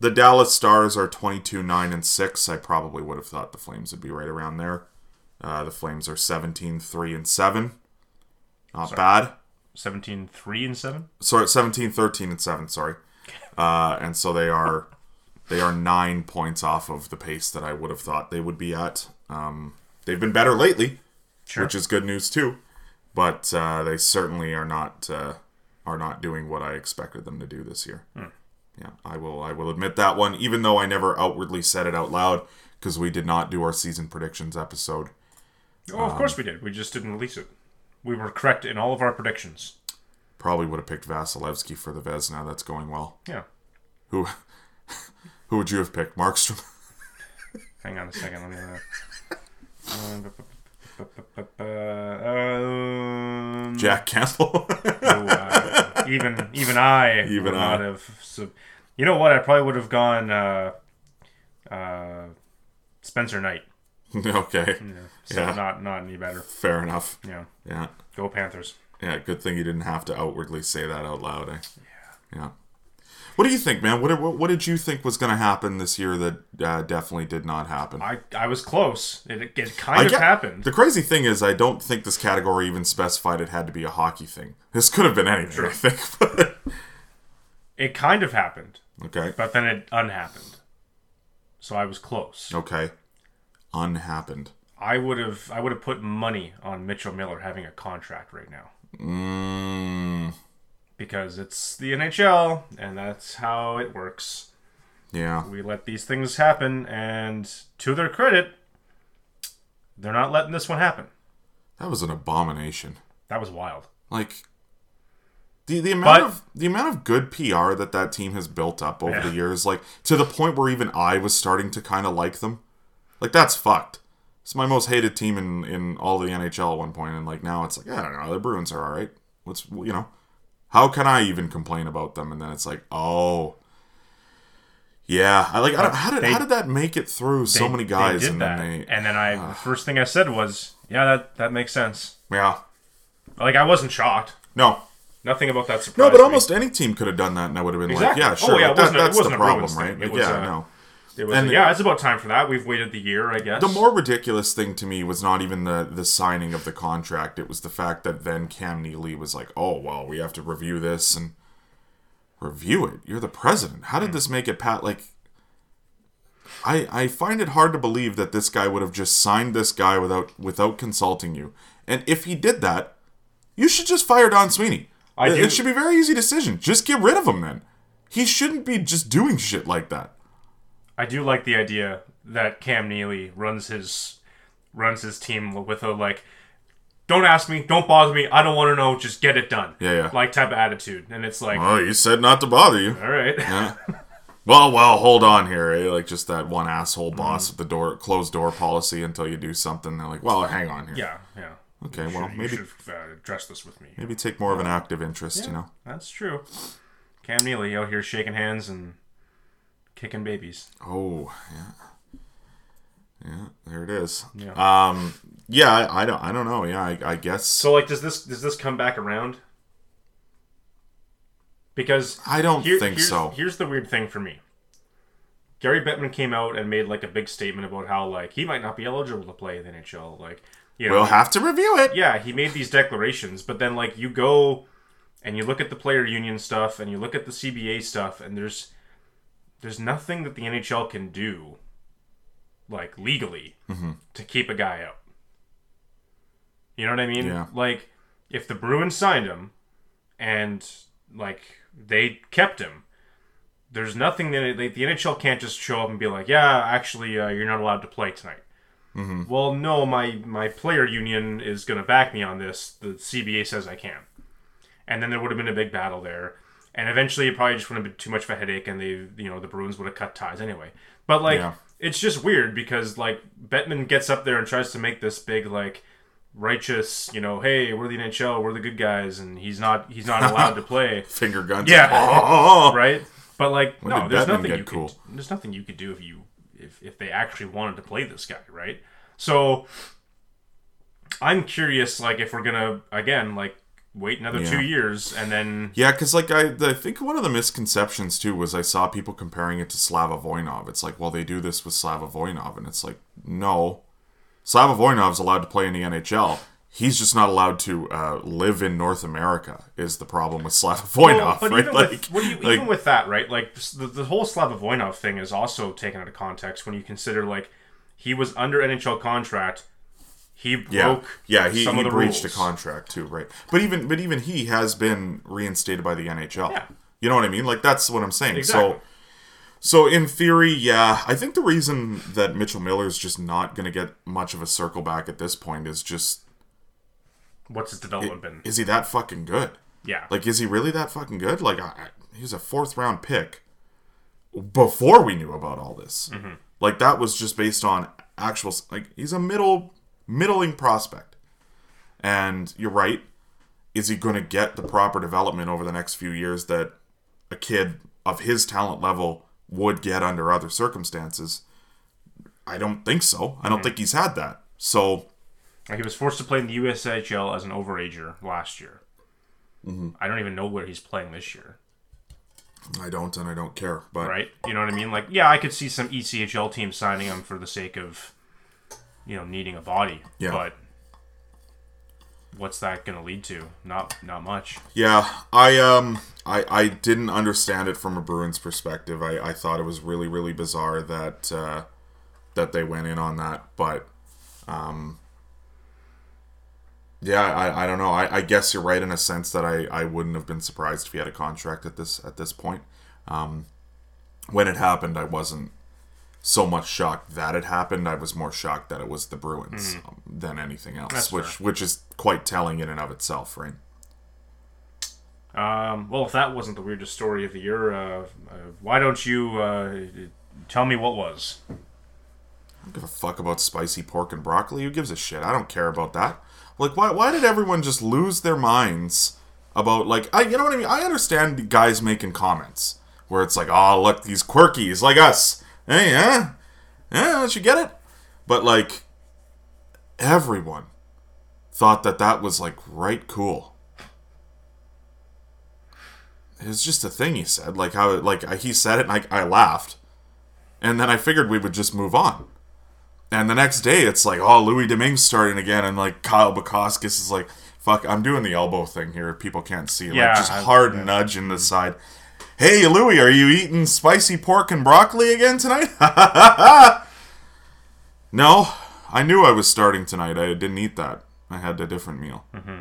The Dallas Stars are twenty two nine and six. I probably would have thought the Flames would be right around there. Uh, the Flames are 17 3 and seven. Not bad. 17 3 and 7? Sorry, 17 13 and seven. Sorry. *laughs* Uh, and so they are they are nine points off of the pace that I would have thought they would be at. Um, they've been better lately, Sure. which is good news too. But uh, they certainly are not uh, are not doing what I expected them to do this year. Yeah, I will I will admit that one, even though I never outwardly said it out loud because we did not do our season predictions episode. Oh, of course we did. We just didn't release it. We were correct in all of our predictions. Probably would have picked Vasilevskiy for the Vezina. That's going well. Yeah. Who *laughs* who would you have picked? Markstrom. *laughs* Hang on a second. Let me. Uh, um, Jack Campbell. oh, uh, even even I Even would I. not have. So, you know what? I probably would have gone uh, uh, Spencer Knight. *laughs* okay. So Yeah. not not any better. Fair enough. Yeah. Yeah. Go Panthers. Yeah, good thing you didn't have to outwardly say that out loud. Eh? Yeah. Yeah. What do you think, man? What, what, what did you think was going to happen this year that uh, definitely did not happen? I I was close. It it kind of get- happened. The crazy thing is, I don't think this category even specified it had to be a hockey thing. This could have been anything, I think. *laughs* but- It kind of happened, okay. but then it unhappened. So I was close. Okay. Unhappened. I would have I would have put money on Mitchell Miller having a contract right now Mm, because it's the NHL and that's how it works. yeah. We let these things happen, and to their credit, they're not letting this one happen. That was an abomination. That was wild. Like the the amount But- of the amount of good PR that that team has built up over Yeah. the years, like to the point where even I was starting to kind of like them. Like that's fucked. It's my most hated team in in all the NHL at one point, and like now it's like I don't know, the Bruins are all right. What's you know, how can I even complain about them? And then it's like, oh, yeah, I like. I don't, how did They- how did that make it through so They- many guys? and that. then they, and then I the first thing I said was, "Yeah, that that makes sense." yeah, Like I wasn't shocked. no, Nothing about that surprised No, but me. almost any team could have done that, and I would have been Exactly. like, "Yeah, Oh, sure." yeah, like, that, a- that's the problem, right? It was yeah, a- no. It was and- yeah, it's about time for that. We've waited the year, I guess. The more ridiculous thing to me was not even the the signing of the contract. It was the fact that then Cam Neely was like, "Oh, well, we have to review this and review it. You're the president. How Hmm. did this make it pat like?" I I find it hard to believe that this guy would have just signed this guy without without consulting you. And if he did that, you should just fire Don Sweeney. I it, do- it should be a very easy decision. Just get rid of him then. He shouldn't be just doing shit like that. I do like the idea that Cam Neely runs his runs his team with a like don't ask me, don't bother me, I don't want to know, just get it done. Yeah, yeah. Like type of attitude. And it's like, Oh, you said not to bother you. all right. Yeah. *laughs* Well, well, hold on here. Eh? Like just that one asshole boss Mm. with the door closed door policy until you do something. They're like, well, hang on here. yeah, yeah. Okay, You well, should- maybe you should uh, address this with me. maybe take more of an active interest. You know. That's true. Cam Neely out here shaking hands and kicking babies. Oh, yeah. Yeah, there it is. Yeah. Um. Yeah, I, I don't. I don't know. Yeah, I, I guess. So like, does this does this come back around? Because I don't here- think here's, so. Here's the weird thing for me. Gary Bettman came out and made like a big statement about how like he might not be eligible to play in the NHL. Like, you know, We'll have to review it. yeah, he made these declarations, but then like you go and you look at the player union stuff and you look at the CBA stuff, and there's there's nothing that the NHL can do, like legally, to keep a guy out. You know what I mean? Yeah. Like if the Bruins signed him, and like they kept him. There's nothing that like, the NHL can't just show up and be like, "Yeah, actually, uh, you're not allowed to play tonight." Well, no, my my player union is going to back me on this. The CBA says I can, and then there would have been a big battle there, and eventually it probably just would have been too much of a headache, and they, you know, the Bruins would have cut ties anyway. But like, Yeah. it's just weird because like Bettman gets up there and tries to make this big like righteous, you know, hey, we're the NHL, we're the good guys, and he's not he's not allowed to play, *laughs* Finger guns. Yeah. Oh, *laughs* right? But like, When no, there's Bettman nothing you cool? could there's nothing you could do if you if if they actually wanted to play this guy, right? So I'm curious, like, if we're gonna again like wait another Yeah. two years and then Yeah, because like I, I think one of the misconceptions too was I saw people comparing it to Slava Voinov. It's like, well, they do this with Slava Voinov, and it's like, no, Slava Voinov's allowed to play in the NHL. He's just not allowed to uh, live in North America. Is the problem with Slava Voinov? Well, but *laughs* right? even like, with you, like- even with that, right? Like the, the whole Slava Voinov thing is also taken out of context when you consider like he was under NHL contract. He broke yeah, he, some he of the breached rules. a contract too, right? But even but even he has been reinstated by the NHL. Yeah. You know what I mean? Like that's what I'm saying. Exactly. So So in theory, yeah, I think the reason that Mitchell Miller is just not going to get much of a circle back at this point is just What's his development been? is he that fucking good? Yeah, Like, is he really that fucking good? Like, I, he was a fourth round pick before we knew about all this. Mm-hmm. Like, that was just based on actual. Like, he's a middle, middling prospect. And you're right. Is he going to get the proper development over the next few years that a kid of his talent level would get under other circumstances? I don't think so. I don't Mm-hmm. think he's had that. So, Like, he was forced to play in the USHL as an overager last year. Mm-hmm. I don't even know where he's playing this year. I don't and I don't care. But Right? You know what I mean? Like, yeah, I could see some ECHL teams signing him for the sake of, you know, needing a body. Yeah. But what's that going to lead to? Not, not much. Yeah, I um I I didn't understand it from a Bruins perspective. I, I thought it was really really bizarre that uh, that they went in on that, but um yeah, I, I don't know. I, I guess you're right in a sense that I, I wouldn't have been surprised if he had a contract at this at this point. Um, when it happened, I wasn't so much shocked that it happened. I was more shocked that it was the Bruins um, than anything else, That's which fair. which is quite telling in and of itself, right? Um, well, if that wasn't the weirdest story of the year, uh, uh, why don't you uh, tell me what was? I don't give a fuck about spicy pork and broccoli. Who gives a shit? I don't care about that. Like, why? Why did everyone just lose their minds about like? I, you know what I mean? I understand guys making comments where it's like, oh, look, these quirkies like us. Hey, yeah, yeah, don't you get it? But like, everyone thought that that was like right cool. It was just a thing he said, like how like he said it, and I, I laughed, and then I figured we would just move on. And the next day, it's like, oh, Louis Domingue starting again, and like Kyle Bukauskas is like, fuck, I'm doing the elbow thing here. People can't see, Yeah, like just hard nudge in the side. Hey, Louis, are you eating spicy pork and broccoli again tonight? *laughs* no, I knew I was starting tonight. I didn't eat that. I had a different meal mm-hmm.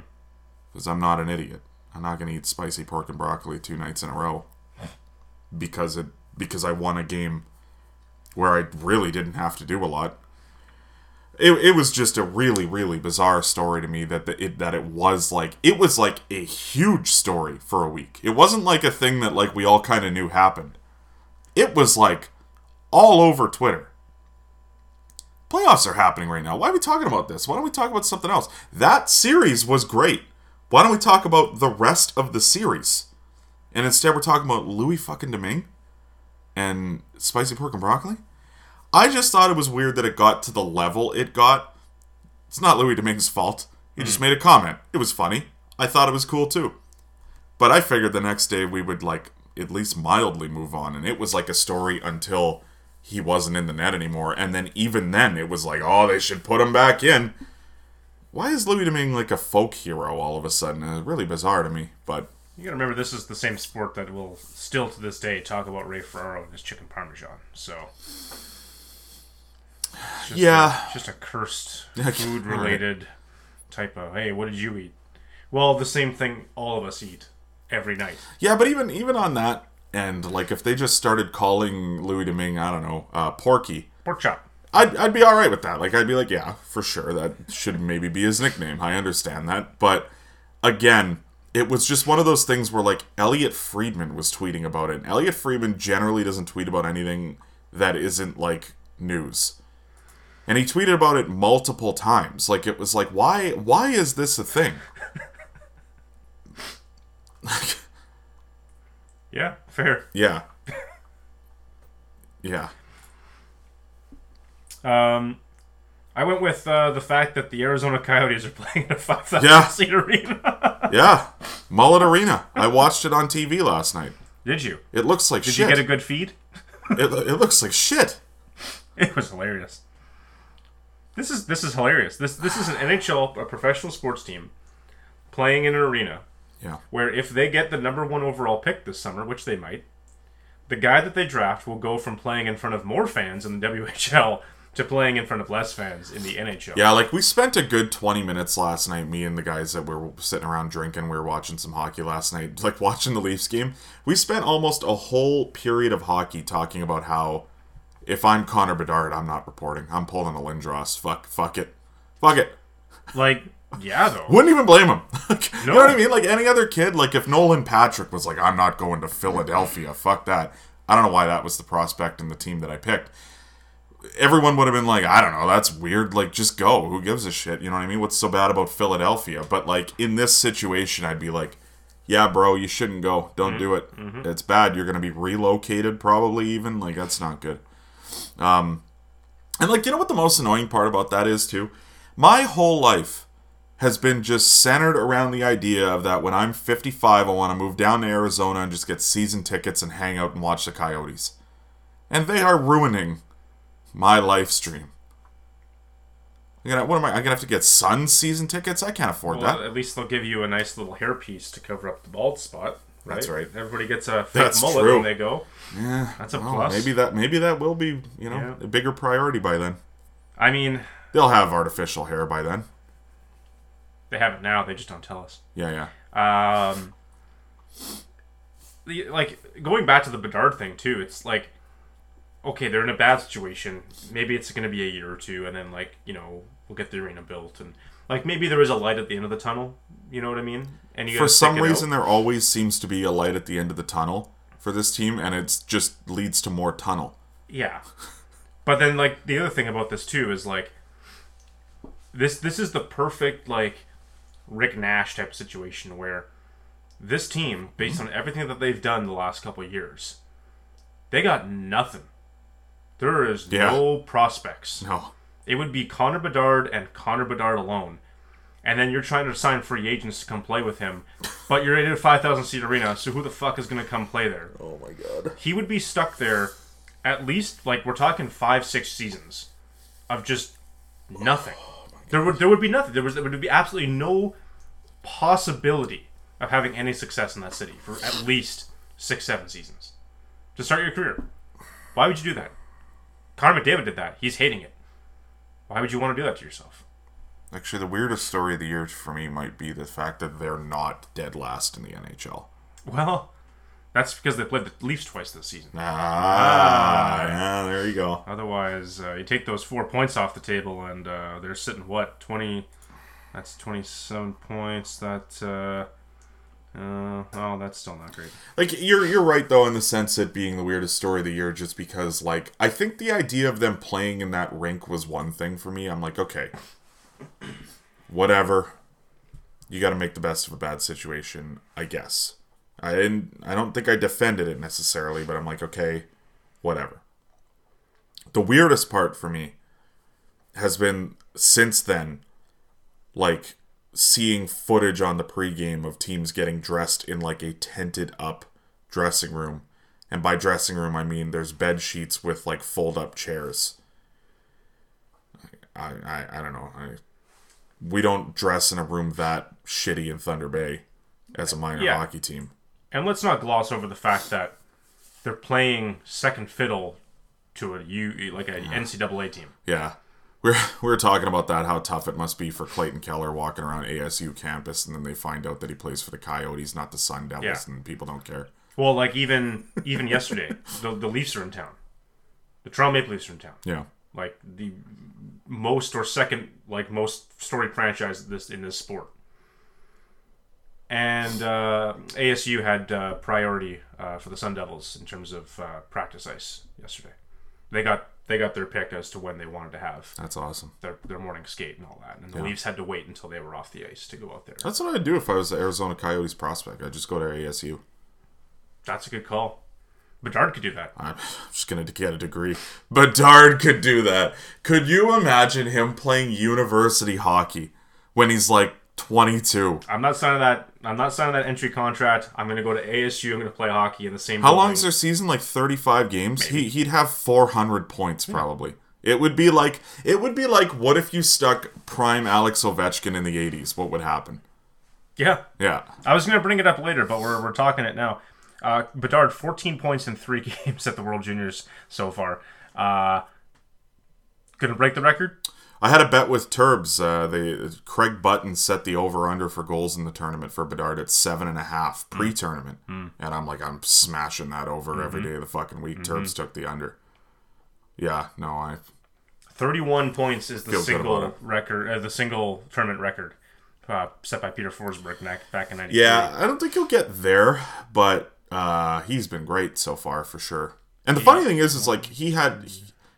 because I'm not an idiot. I'm not gonna eat spicy pork and broccoli two nights in a row because it because I won a game where I really didn't have to do a lot. It, it was just a really really bizarre story to me that the, it that it was like it was like a huge story for a week. It wasn't like a thing that like we all kind of knew happened. It was like all over Twitter. Playoffs are happening right now. Why are we talking about this? Why don't we talk about something else? That series was great. Why don't we talk about the rest of the series? And instead we're talking about Louis fucking Domingue and spicy pork and broccoli? I just thought it was weird that it got to the level it got. It's not Louis Domingue's fault. He just hmm. made a comment. It was funny. I thought it was cool too. But I figured the next day we would like at least mildly move on, and it was like a story until he wasn't in the net anymore. And then even then, it was like, oh, they should put him back in. Why is Louis Domingue like a folk hero all of a sudden? It's really bizarre to me. But You gotta remember, this is the same sport that will still to this day talk about Ray Ferraro and his chicken parmesan. So, it's just Yeah. a, just a cursed *laughs* food related type of. Hey, what did you eat? Well, the same thing all of us eat every night. yeah, but even even on that end, like if they just started calling Louis Domingue, I don't know, uh, Porky, Pork chop. I'd, I'd be all right with that. Like, I'd be like, yeah, for sure. That should maybe be his nickname. I understand that. But again, it was just one of those things where, like, Elliotte Friedman was tweeting about it. And Elliotte Friedman generally doesn't tweet about anything that isn't, like, news. And he tweeted about it multiple times. Like, it was like, why, why is this a thing? *laughs* Yeah, fair. Yeah. Yeah. Um, I went with uh, the fact that the Arizona Coyotes are playing in a 5,000 Yeah. seat arena. *laughs* Yeah. Mullet Arena. I watched it on TV last night. Did you? It looks like Did shit. you get a good feed? it, it looks like shit. *laughs* It was hilarious. This is this is hilarious. This this is an NHL, a professional sports team, playing in an arena Yeah. where if they get the number one overall pick this summer, which they might, the guy that they draft will go from playing in front of more fans in the *laughs* WHL to playing in front of less fans in the NHL. Yeah, like we spent a good 20 minutes last night, me and the guys that were sitting around drinking. We were watching some hockey last night, *laughs* like watching the Leafs game. We spent almost a whole period of hockey talking about how if I'm Connor Bedard, I'm not reporting. I'm pulling a Lindros. Fuck, fuck it. Fuck it. Like, yeah, though. *laughs* Wouldn't even blame him. *laughs* Like, You know what I mean? Like any other kid, like if Nolan Patrick was like, I'm not going to Philadelphia, fuck that. I don't know why that was the prospect in the team that I picked. Everyone would have been like, I don't know, that's weird. Like, just go. Who gives a shit? You know what I mean? What's so bad about Philadelphia? But like in this situation, I'd be like, yeah, bro, you shouldn't go. Don't mm-hmm. do it. Mm-hmm. It's bad. You're gonna be relocated, probably even. Like that's not good. Um, and like, you know what the most annoying part about that is too? My whole life has been just centered around the idea of that when I'm 55, I want to move down to Arizona and just get season tickets and hang out and watch the Coyotes. And they are ruining my life stream. I'm gonna, what am I? I'm gonna have to get sun season tickets. I can't afford Well, that. at least they'll give you a nice little hairpiece to cover up the bald spot. Right? That's right. Everybody gets a fake That's mullet true. when they go. Yeah, That's a well, plus. maybe that maybe that will be you know Yeah. a bigger priority by then. I mean, They'll have artificial hair by then. they have it now. They just don't tell us. Yeah, yeah. Um, the, like going back to the Bedard thing too. It's like, okay, they're in a bad situation. Maybe it's going to be a year or two, and then like you know we'll get the arena built, and like maybe there is a light at the end of the tunnel. You know what I mean? And you For some it out. reason, there always seems to be a light at the end of the tunnel for this team, and it just leads to more tunnel. Yeah. But then like the other thing about this too is like this this is the perfect like Rick Nash type situation where this team, based on everything that they've done the last couple of years, they got nothing. There is Yeah. no prospects. No. It would be Connor Bedard and Connor Bedard alone. And then you're trying to sign free agents to come play with him, but you're in a 5,000 seat arena, so who the fuck is going to come play there? Oh my god. he would be stuck there at least like we're talking five six seasons of just nothing. Oh there would there would be nothing. There was there would be absolutely no possibility of having any success in that city for at least six seven seasons. To start your career. Why would you do that? Connor McDavid did that. He's hating it. Why would you want to do that to yourself Actually, the weirdest story of the year for me might be the fact that they're not dead last in the NHL. well that's because they played the Leafs twice this season Ah, yeah, there you go. Otherwise, uh, you take those four points off the table, and uh, they're sitting what twenty? That's twenty-seven points. That uh, uh, oh, that's still not great. Like you're you're right though in the sense it being the weirdest story of the year, just because like I think the idea of them playing in that rink was one thing for me. I'm like, okay, whatever. You got to make the best of a bad situation, I guess. I didn't. I don't think I defended it necessarily, but I'm like, okay, whatever. The weirdest part for me has been since then, like seeing footage on the pregame of teams getting dressed in like a tented up dressing room And by dressing room, I mean there's bed sheets with like fold up chairs. I, I, I don't know. I, we don't dress in a room that shitty in Thunder Bay as a minor Yeah. hockey team. And let's not gloss over the fact that they're playing second fiddle to a U like a NCAA team. Yeah. We're, we were talking about that, how tough it must be for Clayton Keller walking around ASU campus, and then they find out that he plays for the Coyotes, not the Sun Devils, Yeah. and people don't care. Well, like even even yesterday, *laughs* the the Leafs are in town. The Toronto Maple Leafs are in town. Yeah. Like the most or second like most storied franchises this in this sport. And uh, ASU had uh, priority uh, for the Sun Devils in terms of uh, practice ice yesterday. They got they got their pick as to when they wanted to have That's awesome. their, their morning skate and all that. And the Leafs had to wait until they were off the ice to go out there. That's what I'd do if I was the Arizona Coyotes prospect. I'd just go to ASU. That's a good call. Bedard could do that. I'm just going to get a degree. Bedard could do that. Could you imagine him playing university hockey when he's like 22? I'm not signing that. I'm not signing that entry contract. I'm going to go to ASU. I'm going to play hockey in the same. How long is their season? Like 35 games? He, he'd have 400 points probably. It would be like it would be like what if you stuck prime Alex Ovechkin in the 80s? What would happen? Yeah, Yeah. I was going to bring it up later, but we're we're talking it now. Uh, Bedard, 14 points in three *laughs* games at the World Juniors so far. Uh, going to break the record. I had a bet with Turbs. Uh, they Craig Button set the over under for goals in the tournament for Bedard at seven and a half pre tournament, and I'm like, I'm smashing that over every day of the fucking week. Turbs took the under. Yeah, no, I 31 points is the Feel single record, uh, the single tournament record uh, set by Peter Forsberg back, back in '93. yeah, I don't think he'll get there, but uh, he's been great so far for sure. And the funny thing is, is like he had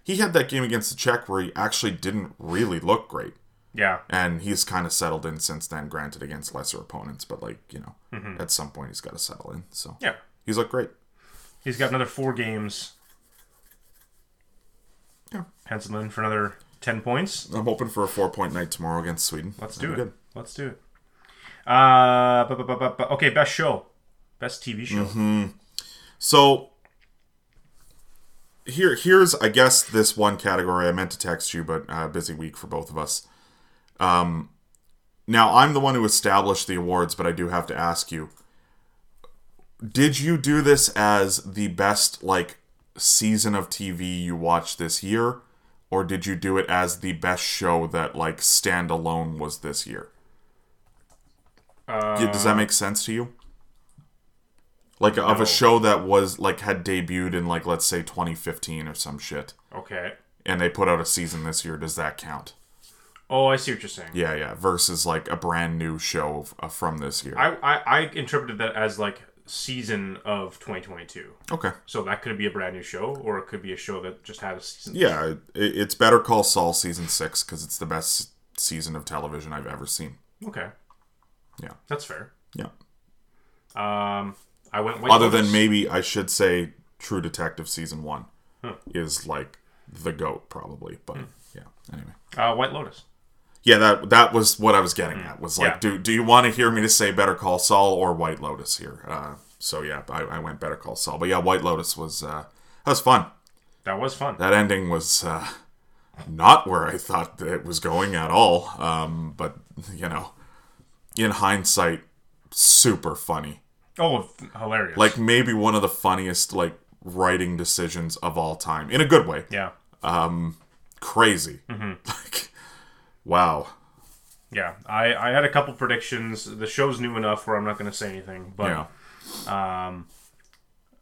he had that game against the Czech where he actually didn't really look great. yeah. and he's kind of settled in since then. Granted, against lesser opponents, but like you know, at some point he's got to settle in. So Yeah. he's looked great. He's got another four games. Yeah. Pencil in for another 10 points. I'm hoping for a four point night tomorrow against Sweden. Let's That'd do it. Let's do it. Uh, bu- bu- bu- bu- bu- okay, best show, best TV show. Mm-hmm. So here, here's I guess this one category. I meant to text you, but uh, busy week for both of us. Um, now I'm the one who established the awards, but I do have to ask you: Did you do this as the best like season of TV you watched this year, or did you do it as the best show that like standalone was this year? Yeah, Does that make sense to you? Like of a show that was like had debuted in like let's say 2015 or some shit, Okay. and they put out a season this year. Does that count? Oh, I see what you're saying. Yeah, yeah. Versus like a brand new show uh, from this year. I, I I interpreted that as like season of 2022. okay. So that could be a brand new show, or it could be a show that just had a season. Yeah, it, it's Better Call Saul season six because it's the best season of television I've ever seen. Okay. Yeah. That's fair. Yeah. Um, I went. White Other Lotus. than maybe I should say True Detective season one is like the goat probably, but yeah. Anyway. uh, White Lotus. Yeah, that that was what I was getting at. Was like, Yeah. do do you want to hear me to say Better Call Saul or White Lotus here? Uh, so yeah, I, I went Better Call Saul, but yeah, White Lotus was uh, that was fun. That was fun. That ending was uh, not where I thought that it was going at all. Um, but you know, in hindsight, super funny. Oh, hilarious. Like maybe one of the funniest like writing decisions of all time in a good way. yeah, Um, Crazy. Mm-hmm. *laughs* Like, wow. yeah. I I had a couple predictions. The show's new enough where I'm not going to say anything, but Yeah.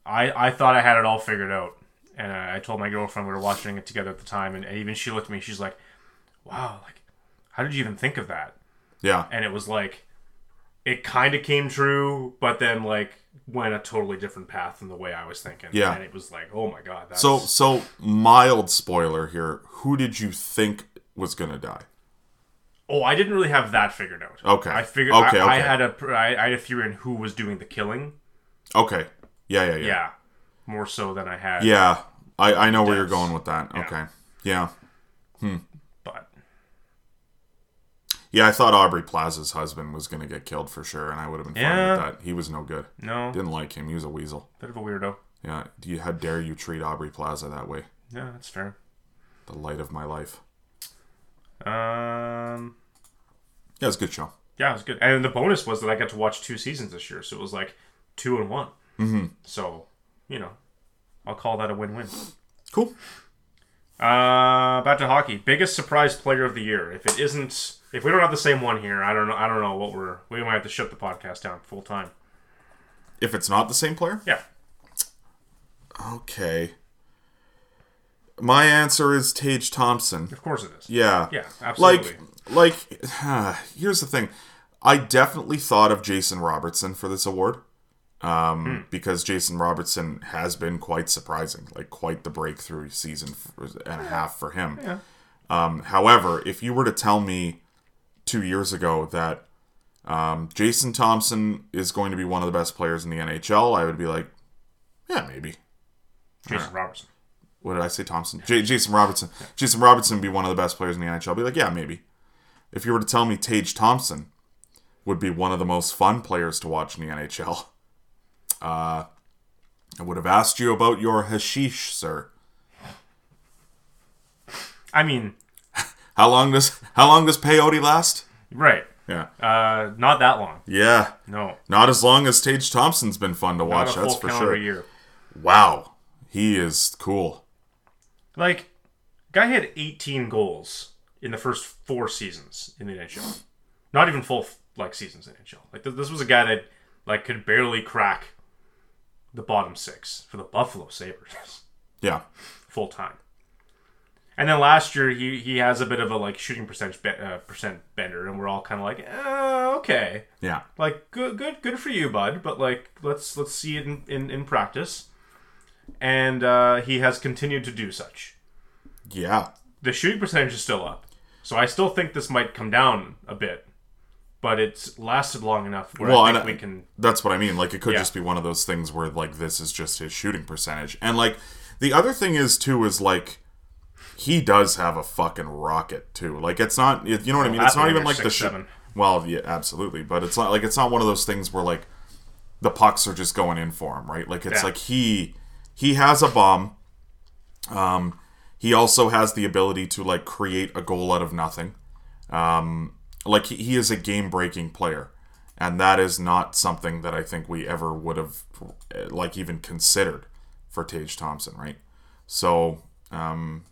I, I thought I had it all figured out. And I, I told my girlfriend we were watching it together at the time, and, and even she looked at me. She's like, "Wow, like, how did you even think of that?" Yeah. And it was like, it kind of came true, but then like went a totally different path than the way I was thinking. Yeah. And it was like, oh my god. That's... So so mild spoiler here. Who did you think was gonna die? oh, I didn't really have that figured out. Okay. I figured. Okay, I, I had a I, I had a theory on who was doing the killing. Okay. Yeah, yeah, yeah. Yeah. More so than I had. Yeah. I, I know where you're going with that. Yeah. Okay. Yeah. But Yeah, I thought Aubrey Plaza's husband was gonna get killed for sure, and I would have been fine Yeah. with that. He was no good. no, Didn't like him. He was a weasel. bit of a weirdo. Yeah, do you how dare you treat Aubrey Plaza that way? Yeah, that's fair. The light of my life. Um, Yeah, it's a good show. yeah, it was good. And the bonus was that I got to watch two seasons this year, so it was like two and one. Mm-hmm. So, you know, I'll call that a win-win. Cool. Uh, back to hockey. Biggest surprise player of the year. If it isn't, if we don't have the same one here, I don't know. I don't know what we're. We might have to shut the podcast down full time. If it's not the same player, Yeah. okay. My answer is Tage Thompson. Of course it is. Yeah. Yeah, absolutely. Like, like, *sighs* here's the thing. I definitely thought of Jason Robertson for this award. Um, Hmm. because Jason Robertson has been quite surprising, like quite the breakthrough season and a half for him. Yeah. Um, however, if you were to tell me two years ago that um, Jason Thompson is going to be one of the best players in the NHL, I would be like, yeah, maybe. Jason Robertson. What did I say? Thompson. J- Jason Robertson. Jason Robertson would be one of the best players in the NHL. I'd be like, yeah, maybe. If you were to tell me Tage Thompson would be one of the most fun players to watch in the NHL, uh, I would have asked you about your hashish, sir. I mean, How long does how long does peyote last? right. Yeah, Uh, not that long. yeah. No. Not as long as Tage Thompson's been fun to watch. That's for sure. year. Wow, he is cool. Like, guy had 18 goals in the first four seasons in the NHL. Not even full like seasons in the NHL. Like th- this was a guy that like could barely crack the bottom six for the Buffalo Sabres Yeah, full time. And then last year he he has a bit of a like shooting percentage be- uh, percent bender, and we're all kind of like, uh, okay, yeah. like good good good for you, bud. But like let's let's see it in in, in practice. And uh, he has continued to do such. Yeah, the shooting percentage is still up. So I still think this might come down a bit. But it's lasted long enough where Well, I think I- we can That's what I mean. Like it could Yeah. just be one of those things where like this is just his shooting percentage. And like the other thing is too is like he does have a fucking rocket too. Like it's not you know what I mean? It's not even like the shit. Well, yeah, absolutely. But it's not like it's not one of those things where like the pucks are just going in for him, right? Like it's Yeah. like he he has a bomb. Um he also has the ability to like create a goal out of nothing. Um like he, he is a game breaking player and that is not something that I think we ever would have like even considered for Tage Thompson, right? So, um,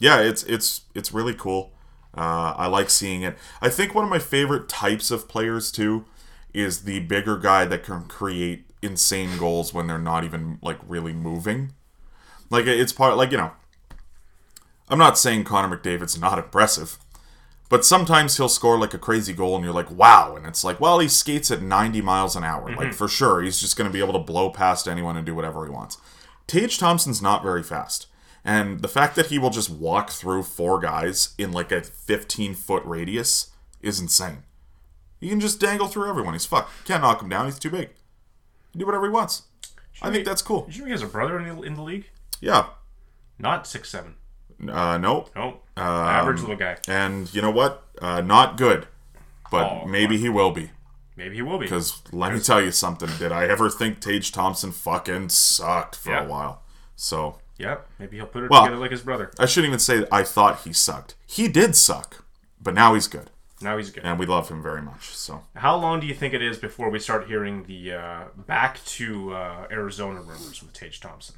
yeah, it's it's it's really cool. Uh, I like seeing it. I think one of my favorite types of players too is the bigger guy that can create insane goals when they're not even like really moving. Like it's part like you know. I'm not saying Connor McDavid's not impressive. But sometimes he'll score like a crazy goal and you're like, wow. And it's like, well, he skates at 90 miles an hour. Like, for sure, he's just going to be able to blow past anyone and do whatever he wants. Tage Thompson's not very fast. And the fact that he will just walk through four guys in like a 15 foot radius is insane. He can just dangle through everyone. He's fucked. Can't knock him down. He's too big. He can do whatever he wants. I think that's cool. Did you he has a brother in the, in the league? Yeah. Not six seven. Uh, nope. No. average little guy. And you know what? Uh, not good. But Oh, maybe he will be. Maybe he will be. Because let me tell you something. Did I ever think Tage Thompson fucking sucked for Yeah. a while? So Yeah, maybe he'll put it Well- together like his brother. I shouldn't even say I thought he sucked. He did suck, but now he's good, Now he's good. and we love him very much. So How long do you think it is before we start hearing the uh, back to uh, Arizona rumors with Tage Thompson?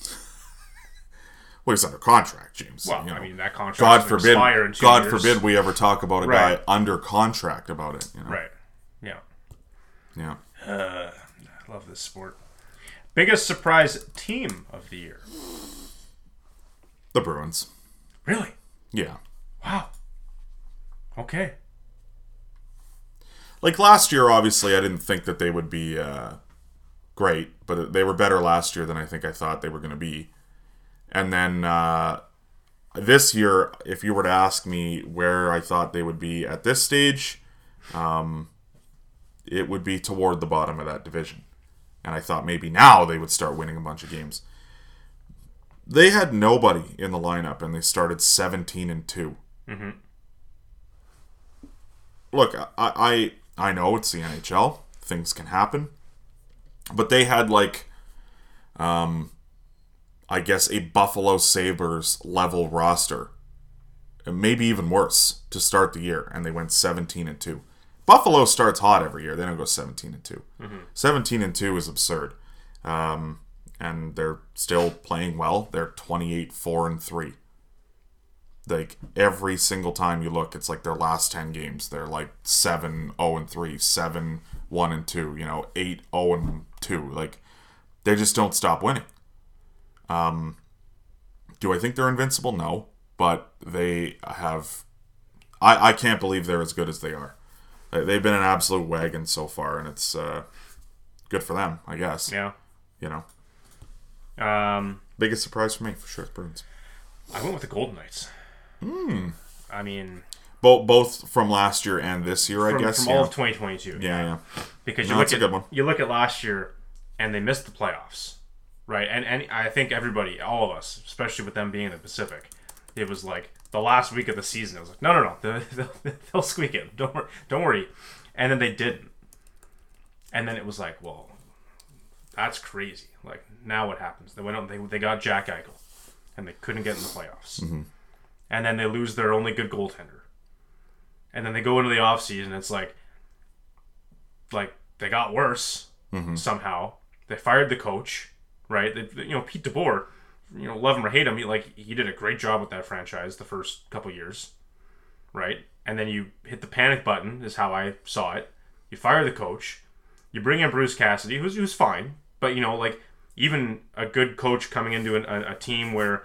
*laughs* well, he's under contract, James. Well, you know. I mean that contract. God forbid. Expire in two God years. forbid we ever talk about a Right. guy under contract about it. You know? Right. Yeah. Yeah. I *sighs* love this sport. Biggest surprise team of the year. The Bruins. Really? Yeah. Wow. Okay. Like last year, obviously, I didn't think that they would be uh, great, but they were better last year than I think I thought they were going to be. And then uh, this year, if you were to ask me where I thought they would be at this stage, um, it would be toward the bottom of that division. And I thought maybe now they would start winning a bunch of games. They had nobody in the lineup, and they started 17 and 2 mm-hmm. look, I, I I know it's the NHL. Things can happen, but they had like um, I guess a Buffalo Sabres level roster. And maybe even worse to start the year, and they went 17 and 2. Buffalo starts hot every year. They don't go 17 and 2. 17 and 2 is absurd. Um, and they're still playing well. They're 28 4 and 3. Like every single time you look, it's like their last 10 games. They're like 7 0 and 3, 7 1 and 2, you know, 8 0 and 2. Like they just don't stop winning. Do I think they're invincible? No, but they have. I I can't believe they're as good as they are. They- They've been an absolute wagon so far, and it's uh, good for them, I guess. Yeah. You know, Um, biggest surprise for me for sure, Bruins. I went with the Golden Knights. Hmm. I mean, Both both from last year and this year, I guess. from yeah. all of 2022. yeah, yeah. because you No, look at good one. you look at last year and they missed the playoffs, right? And and I think everybody, all of us, especially with them being in the Pacific, it was like the last week of the season. It was like, no, no, no, they'll, *laughs* they'll, they'll squeak it. Don't worry, don't worry. And then they didn't. And then it was like, well, that's crazy. Like now what happens? They went out. They they got Jack Eichel, and they couldn't get in the playoffs. Mm-hmm. And then they lose their only good goaltender. And then they go into the offseason, it's like like they got worse somehow. They fired the coach, right? They, you know, Pete DeBoer, you know, love him or hate him, he, like he did a great job with that franchise the first couple years, right? And then you hit the panic button, is how I saw it. You fire the coach, you bring in Bruce Cassidy, who's who's fine, but you know, like even a good coach coming into an, a, a team where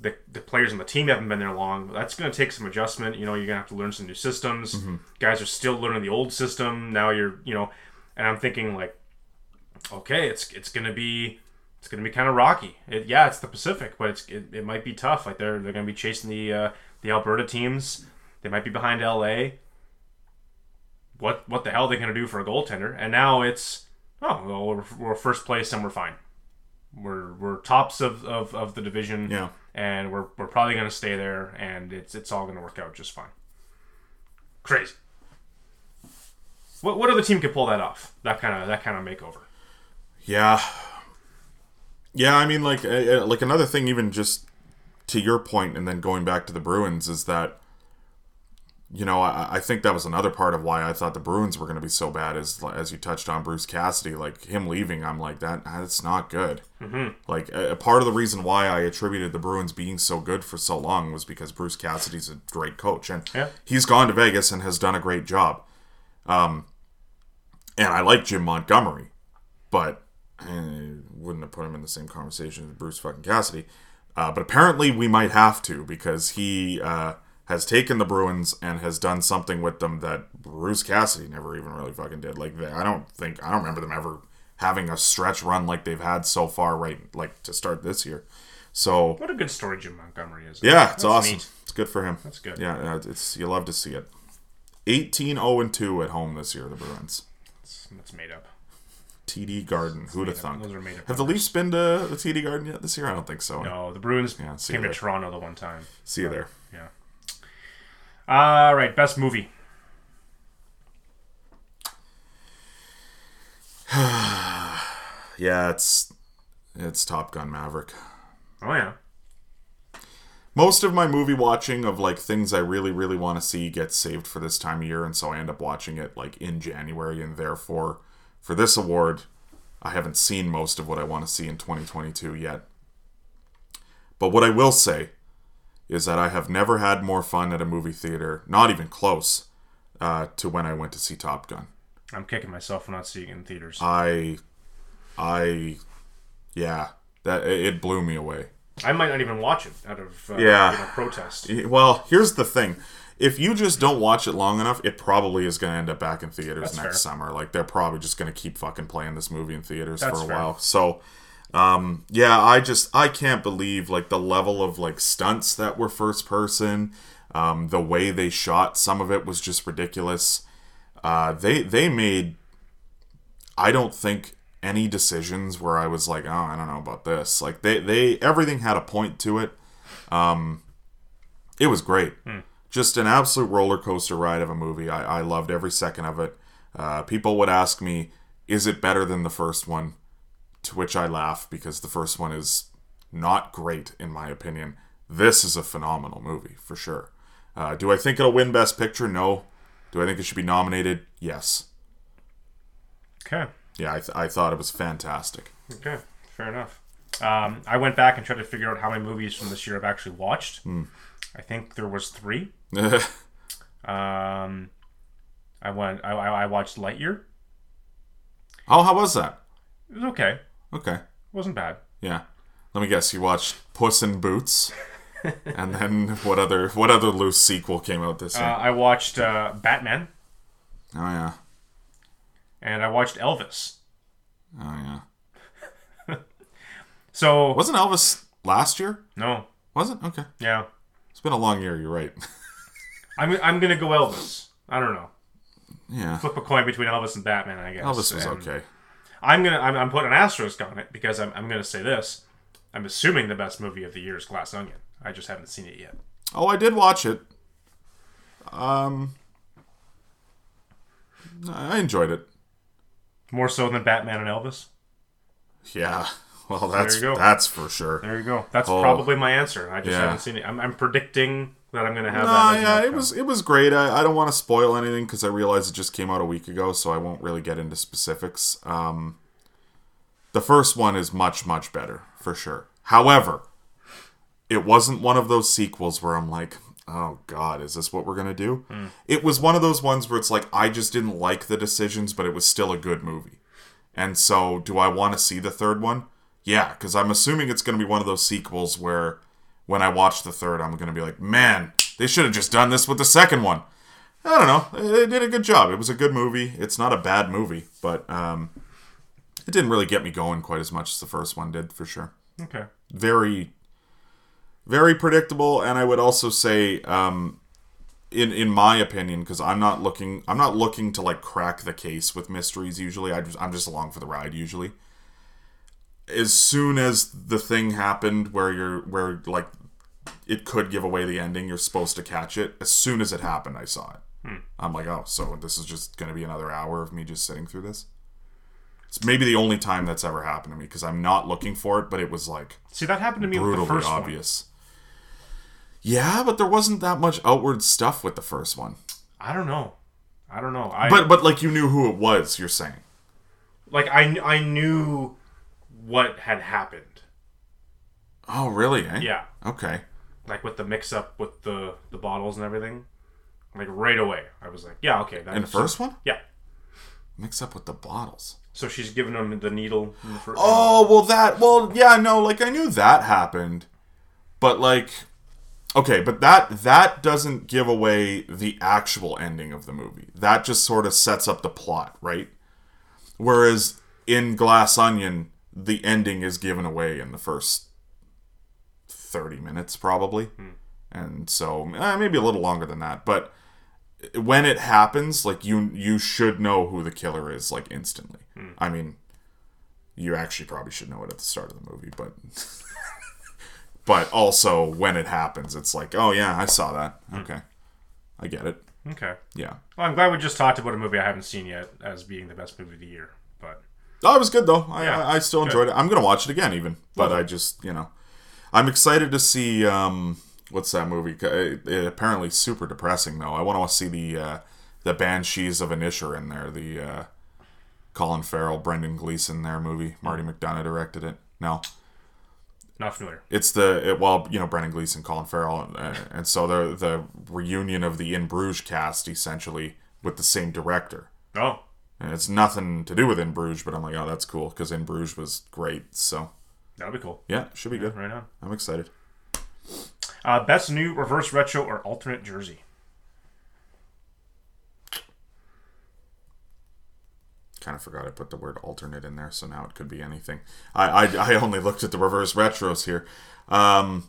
the, the players on the team haven't been there long. That's going to take some adjustment. You know, you're going to have to learn some new systems. Mm-hmm. Guys are still learning the old system. Now you're, you know, and I'm thinking like, okay, it's it's going to be it's going to be kind of rocky. It, yeah, it's the Pacific, but it's it, it might be tough. Like they're they're going to be chasing the uh, the Alberta teams. They might be behind LA. What what the hell are they going to do for a goaltender? And now it's oh well, we're, we're first place and we're fine. We're we're tops of, of, of the division Yeah. and we're, we're probably going to stay there and it's it's all going to work out just fine crazy what, what other team could pull that off that kind of that kind of makeover Yeah. Yeah, I mean, like, uh, uh, like another thing, even just to your point, and then going back to the Bruins, is that, you know, I, I think that was another part of why I thought the Bruins were going to be so bad, is as you touched on Bruce Cassidy, like him leaving, I'm like that. That's not good. Mm-hmm. Like, a, a part of the reason why I attributed the Bruins being so good for so long was because Bruce Cassidy's a great coach, and Yeah. he's gone to Vegas and has done a great job. Um, and I like Jim Montgomery, but I wouldn't have put him in the same conversation as Bruce fucking Cassidy. Uh, but apparently we might have to because he uh, has taken the Bruins and has done something with them that Bruce Cassidy never even really fucking did. Like they, I don't think I don't remember them ever having a stretch run like they've had so far, right? Like to start this year. So what a good story jim montgomery is yeah, it's That's awesome. neat. It's good for him. That's good. Yeah, it's you love to see it. 18 0 2 at home this year, the Bruins. that's, that's made up TD Garden. Who'd have made thunk? those are made Have the. Leafs been to the TD Garden yet this year? I don't think so. no the bruins Yeah, see came to toronto the one time See you there. yeah all right best movie *sighs* Yeah, it's it's Top Gun Maverick. oh yeah Most of my movie watching of like things I really really want to see gets saved for this time of year, and so I end up watching it like in January, and therefore for this award, I haven't seen most of what I want to see in 2022 yet. But what I will say is that I have never had more fun at a movie theater, not even close, uh, to when I went to see Top Gun. i'm kicking myself for not seeing it in theaters I, I, yeah, that it blew me away. i might not even watch it out of uh, Yeah. you know, protest Well, here's the thing. If you just don't watch it long enough, it probably is going to end up back in theaters That's next fair. summer. Like they're probably just going to keep fucking playing this movie in theaters That's for a fair. while. So, um, yeah, I just I can't believe like the level of like stunts that were first person. Um, the way they shot some of it was just ridiculous. Uh, they they made I don't think any decisions where I was like, oh, I don't know about this. Like they they everything had a point to it. Um, it was great. Just an absolute roller coaster ride of a movie. I, I loved every second of it. Uh, people would ask me, is it better than the first one? to which I laugh because the first one is not great in my opinion. This is a phenomenal movie for sure. Uh, do I think it'll win Best Picture? No. Do I think it should be nominated? Yes. Okay. Yeah, I, th- I thought it was fantastic. Okay. Fair enough. Um, I went back and tried to figure out how many movies from this year I've actually watched. I think there was three. *laughs* Um, I went. I, I I watched Lightyear. oh, how was that? It was okay. Okay. It wasn't bad. Yeah. Let me guess. You watched Puss in Boots, *laughs* and then what other what other loose sequel came out this Uh, year? I watched uh, Batman oh yeah. and I watched Elvis. Oh yeah. *laughs* So Wasn't Elvis last year? no, Was it? Okay. yeah, It's been a long year. You're right. *laughs* I'm I'm gonna go Elvis. I don't know. yeah. Flip a coin between Elvis and Batman. I guess Elvis was And okay. I'm gonna I'm, I'm putting an asterisk on it because I'm I'm gonna say this. I'm assuming the best movie of the year is Glass Onion. I just haven't seen it yet. Oh, I did watch it. Um, I enjoyed it. More so than Batman and Elvis. Yeah. Well, that's you go. that's for sure. There you go. That's Oh. probably my answer. I just Yeah. haven't seen it. I'm, I'm predicting that I'm gonna have No, that. yeah, it was it was great. I, I don't want to spoil anything because I realize it just came out a week ago, so I won't really get into specifics. Um, the first one is much much better for sure. However, it wasn't one of those sequels where I'm like, oh god, is this what we're gonna do? It was one of those ones where it's like I just didn't like the decisions, but it was still a good movie. And so, do I want to see the third one? Yeah, because I'm assuming it's going to be one of those sequels where when I watch the third, I'm going to be like, man, they should have just done this with the second one. I don't know. They did a good job. It was a good movie. It's not a bad movie, but um, it didn't really get me going quite as much as the first one did, for sure. okay. Very, very predictable, and I would also say, um, in in my opinion, because I'm not looking, I'm not looking to like crack the case with mysteries. Usually, I just, I'm just along for the ride. Usually, as soon as the thing happened where you're where like it could give away the ending, you're supposed to catch it. As soon as it happened, I saw it. Hmm. I'm like, oh, so this is just going to be another hour of me just sitting through this. It's maybe the only time that's ever happened to me because I'm not looking for it, but it was like See, that happened to me with the first obvious. Yeah, but there wasn't that much outward stuff with the first one. one. I don't know. I don't know. I But but like you knew who it was. You're saying. like I I knew what had happened. Oh really? Eh? Yeah. Okay. Like with the mix up with the the bottles and everything. Like right away, I was like, yeah, okay. That In the first one, Yeah. mix up with the bottles. So she's giving him the needle. In the first, Oh well, that well yeah no like I knew that happened, but like okay, but that that doesn't give away the actual ending of the movie. That just sort of sets up the plot, right? Whereas in Glass Onion, the ending is given away in the first thirty minutes probably, hmm. and so eh, maybe a little longer than that, but when it happens like you you should know who the killer is like instantly. Hmm. I mean you actually probably should know it at the start of the movie but *laughs* but also when it happens it's like oh yeah i saw that. Hmm. Okay. I get it. Okay. yeah. Well, I'm glad we just talked about a movie I haven't seen yet as being the best movie of the year. But oh it was good though. I Yeah, I, I still enjoyed it. I'm gonna watch it again even but i just you know i'm excited to see um what's that movie? It, it apparently super depressing though. I want to see the uh the banshees of inisherin there the uh colin farrell brendan gleeson there movie. Marty McDonagh directed it. No? Not familiar. it's the it, well you know Brendan Gleeson, Colin Farrell, and, and so the the reunion of the In Bruges cast essentially with the same director, Oh, and it's nothing to do with In Bruges, but I'm like, oh, that's cool because In Bruges was great. So that'd be cool. yeah, should be good. Right on. I'm excited. Uh, best new reverse retro or alternate jersey. Kind of forgot I put the word alternate in there, so now it could be anything. I I, I only looked at the reverse retros here. Um,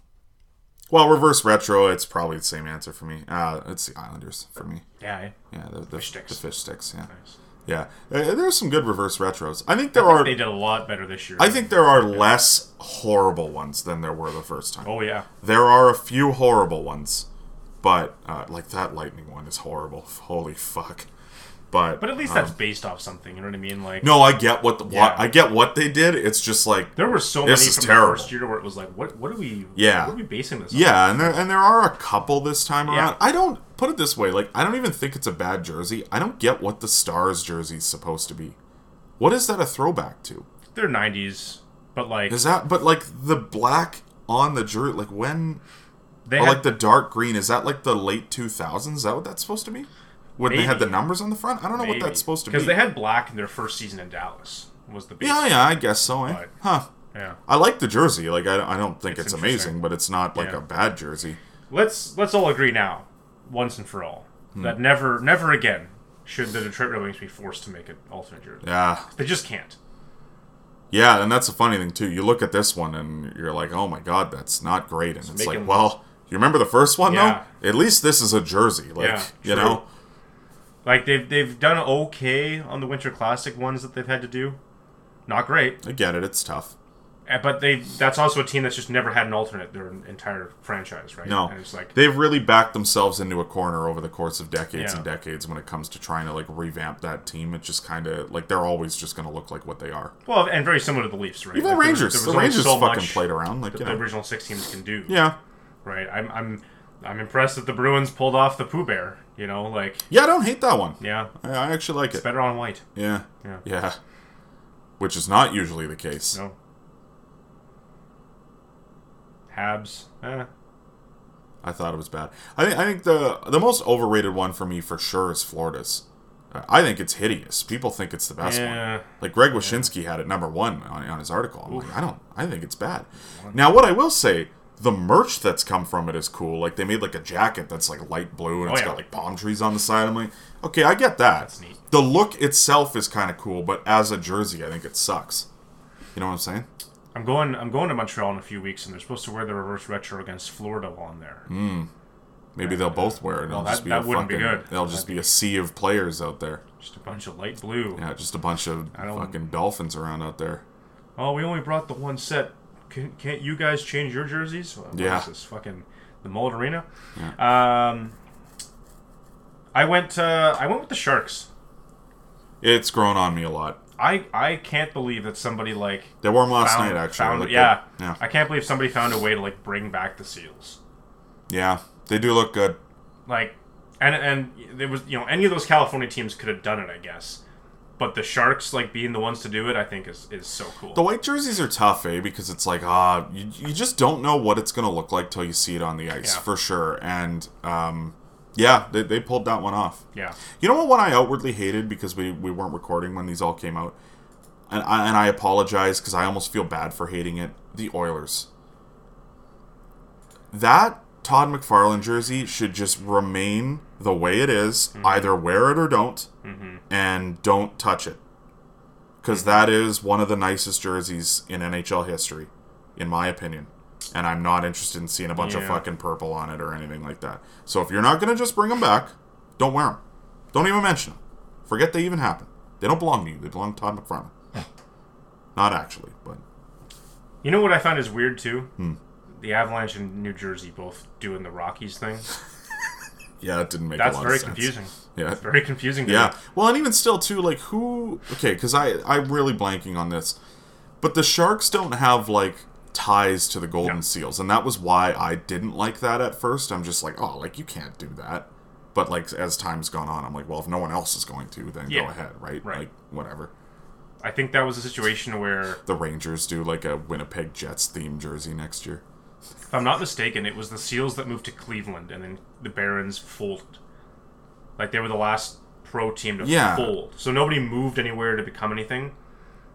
well, reverse retro, it's probably the same answer for me. Uh, it's the Islanders for me. Yeah. eh? Yeah, the, the Fish sticks. The fish sticks. Yeah, Nice. Yeah. Uh, there's some good reverse retros. I think there I are. they did a lot better this year. I think there are less horrible ones than there were the first time. Oh yeah. There are a few horrible ones, but uh, like that lightning one is horrible. Holy fuck! But But at least um, that's based off something. You know what I mean? Like no. I get what the Yeah. I get what they did. It's just like there were so This many is from terrible. the first year where it was like, what what are we? Yeah. what are we basing this? on? Yeah, and there and there are a couple this time Yeah. around. I don't put it this way, like I don't even think it's a bad jersey. I don't get what the Stars jersey's supposed to be. What is that a throwback to? they're '90s, but like Is that but like the black on the jersey like when they or had like the dark green is that like the late 2000s? Is that what that's supposed to be? When they had the numbers on the front? I don't know what that's supposed to be. because they had black in their first season in Dallas. Was the. Yeah, yeah, I guess so. Eh? But- Huh. yeah. I like the jersey. Like I, I don't think it's, It's amazing, but it's not like Yeah. a bad jersey. Let's let's all agree now, once and for all, Hmm. that never never again should the Detroit Red Wings be forced to make an alternate jersey. Yeah, They just can't. Yeah, and that's a funny thing too. You look at this one and you're like, "Oh my god, that's not great." And it's like, "Well, you remember the first one Yeah. though? At least this is a jersey." Like, Yeah, you know. Like they've they've done okay on the Winter Classic ones that they've had to do. Not great, I get it. It's tough. Uh, but they that's also a team that's just never had an alternate their entire franchise, right? No, and it's like they've really backed themselves into a corner over the course of decades Yeah. and decades when it comes to trying to like revamp that team. It just kind of like they're always just going to look like what they are. well, and very similar to the Leafs, right? Even Like, the there was- Rangers, there was the Rangers so fucking played around like you the original six teams can do. Yeah, right. I'm I'm I'm impressed that the Bruins pulled off the Pooh Bear. You know, like yeah, I don't hate that one. yeah, I, I actually like it. it's it. better on white. Yeah, Yeah. yeah, which is not usually the case. No. Habs. Eh. I thought it was bad. I think I think the the most overrated one for me for sure is Florida's. I think it's hideous. People think it's the best Yeah. one. Like Greg Wyshynski had it number one on, on his article. I'm like, I don't. I think it's bad. Now, what I will say, the merch that's come from it is cool. Like they made like a jacket that's like light blue and Oh, it's yeah. got like palm trees on the side. I'm like, okay, I get that. That's neat. The look itself is kind of cool, but as a jersey, I think it sucks. You know what I'm saying? I'm going. I'm going to Montreal in a few weeks, and they're supposed to wear the reverse retro against Florida on there. Hmm. Maybe they'll both wear it. Well, just that- be that a wouldn't be fucking, good. It'll just be a sea of players out there. Just a bunch of light blue. Yeah, just a bunch of fucking dolphins around out there. Oh, we only brought the one set. Can, can't you guys change your jerseys? What Yeah. is this fucking the Mullet Arena? Um, I went. Uh, I went with the Sharks. It's grown on me a lot. I I can't believe that somebody like They wore them last found, night, actually. found- good. yeah, yeah, I can't believe somebody found a way to like bring back the seals. yeah. They do look good. Like, and and there was you know any of those California teams could have done it, I guess. But the Sharks like being the ones to do it, I think is is so cool. The white jerseys are tough, eh? Because it's like, ah, you, you just don't know what it's gonna look like till you see it on the ice, Yeah. for sure. And um, yeah, they, they pulled that one off. yeah, You know what one I outwardly hated because we, we weren't recording when these all came out? And I, and I apologize because I almost feel bad for hating it. The Oilers. That Todd McFarlane jersey should just remain the way it is. Mm-hmm. Either wear it or don't. And don't touch it. Because that is one of the nicest jerseys in NHL history, in my opinion. And I'm not interested in seeing a bunch of fucking purple on it or anything like that. So if you're not going to just bring them back, don't wear them. Don't even mention them. Forget they even happened. They don't belong to you. They belong to Todd McFarlane. not actually, but You know what I found is weird too? Hmm. The Avalanche and New Jersey both doing the Rockies thing. *laughs* yeah, it didn't make That's a lot very of sense. confusing. Yeah. It's very confusing. To Yeah. me. Well, and even still, too, like who? Okay, because I I'm really blanking on this, but the Sharks don't have like ties to the Golden. Seals, and that was why I didn't like that at first. I'm just like, oh, like you can't do that. But like as time's gone on, I'm like, well, if no one else is going to, then Yeah. go ahead, right? Right. Like whatever. I think that was a situation where, The Rangers do like a Winnipeg Jets theme jersey next year. If I'm not mistaken, it was the Seals that moved to Cleveland, and then the Barons folded. Like they were the last pro team to Yeah. fold, so nobody moved anywhere to become anything.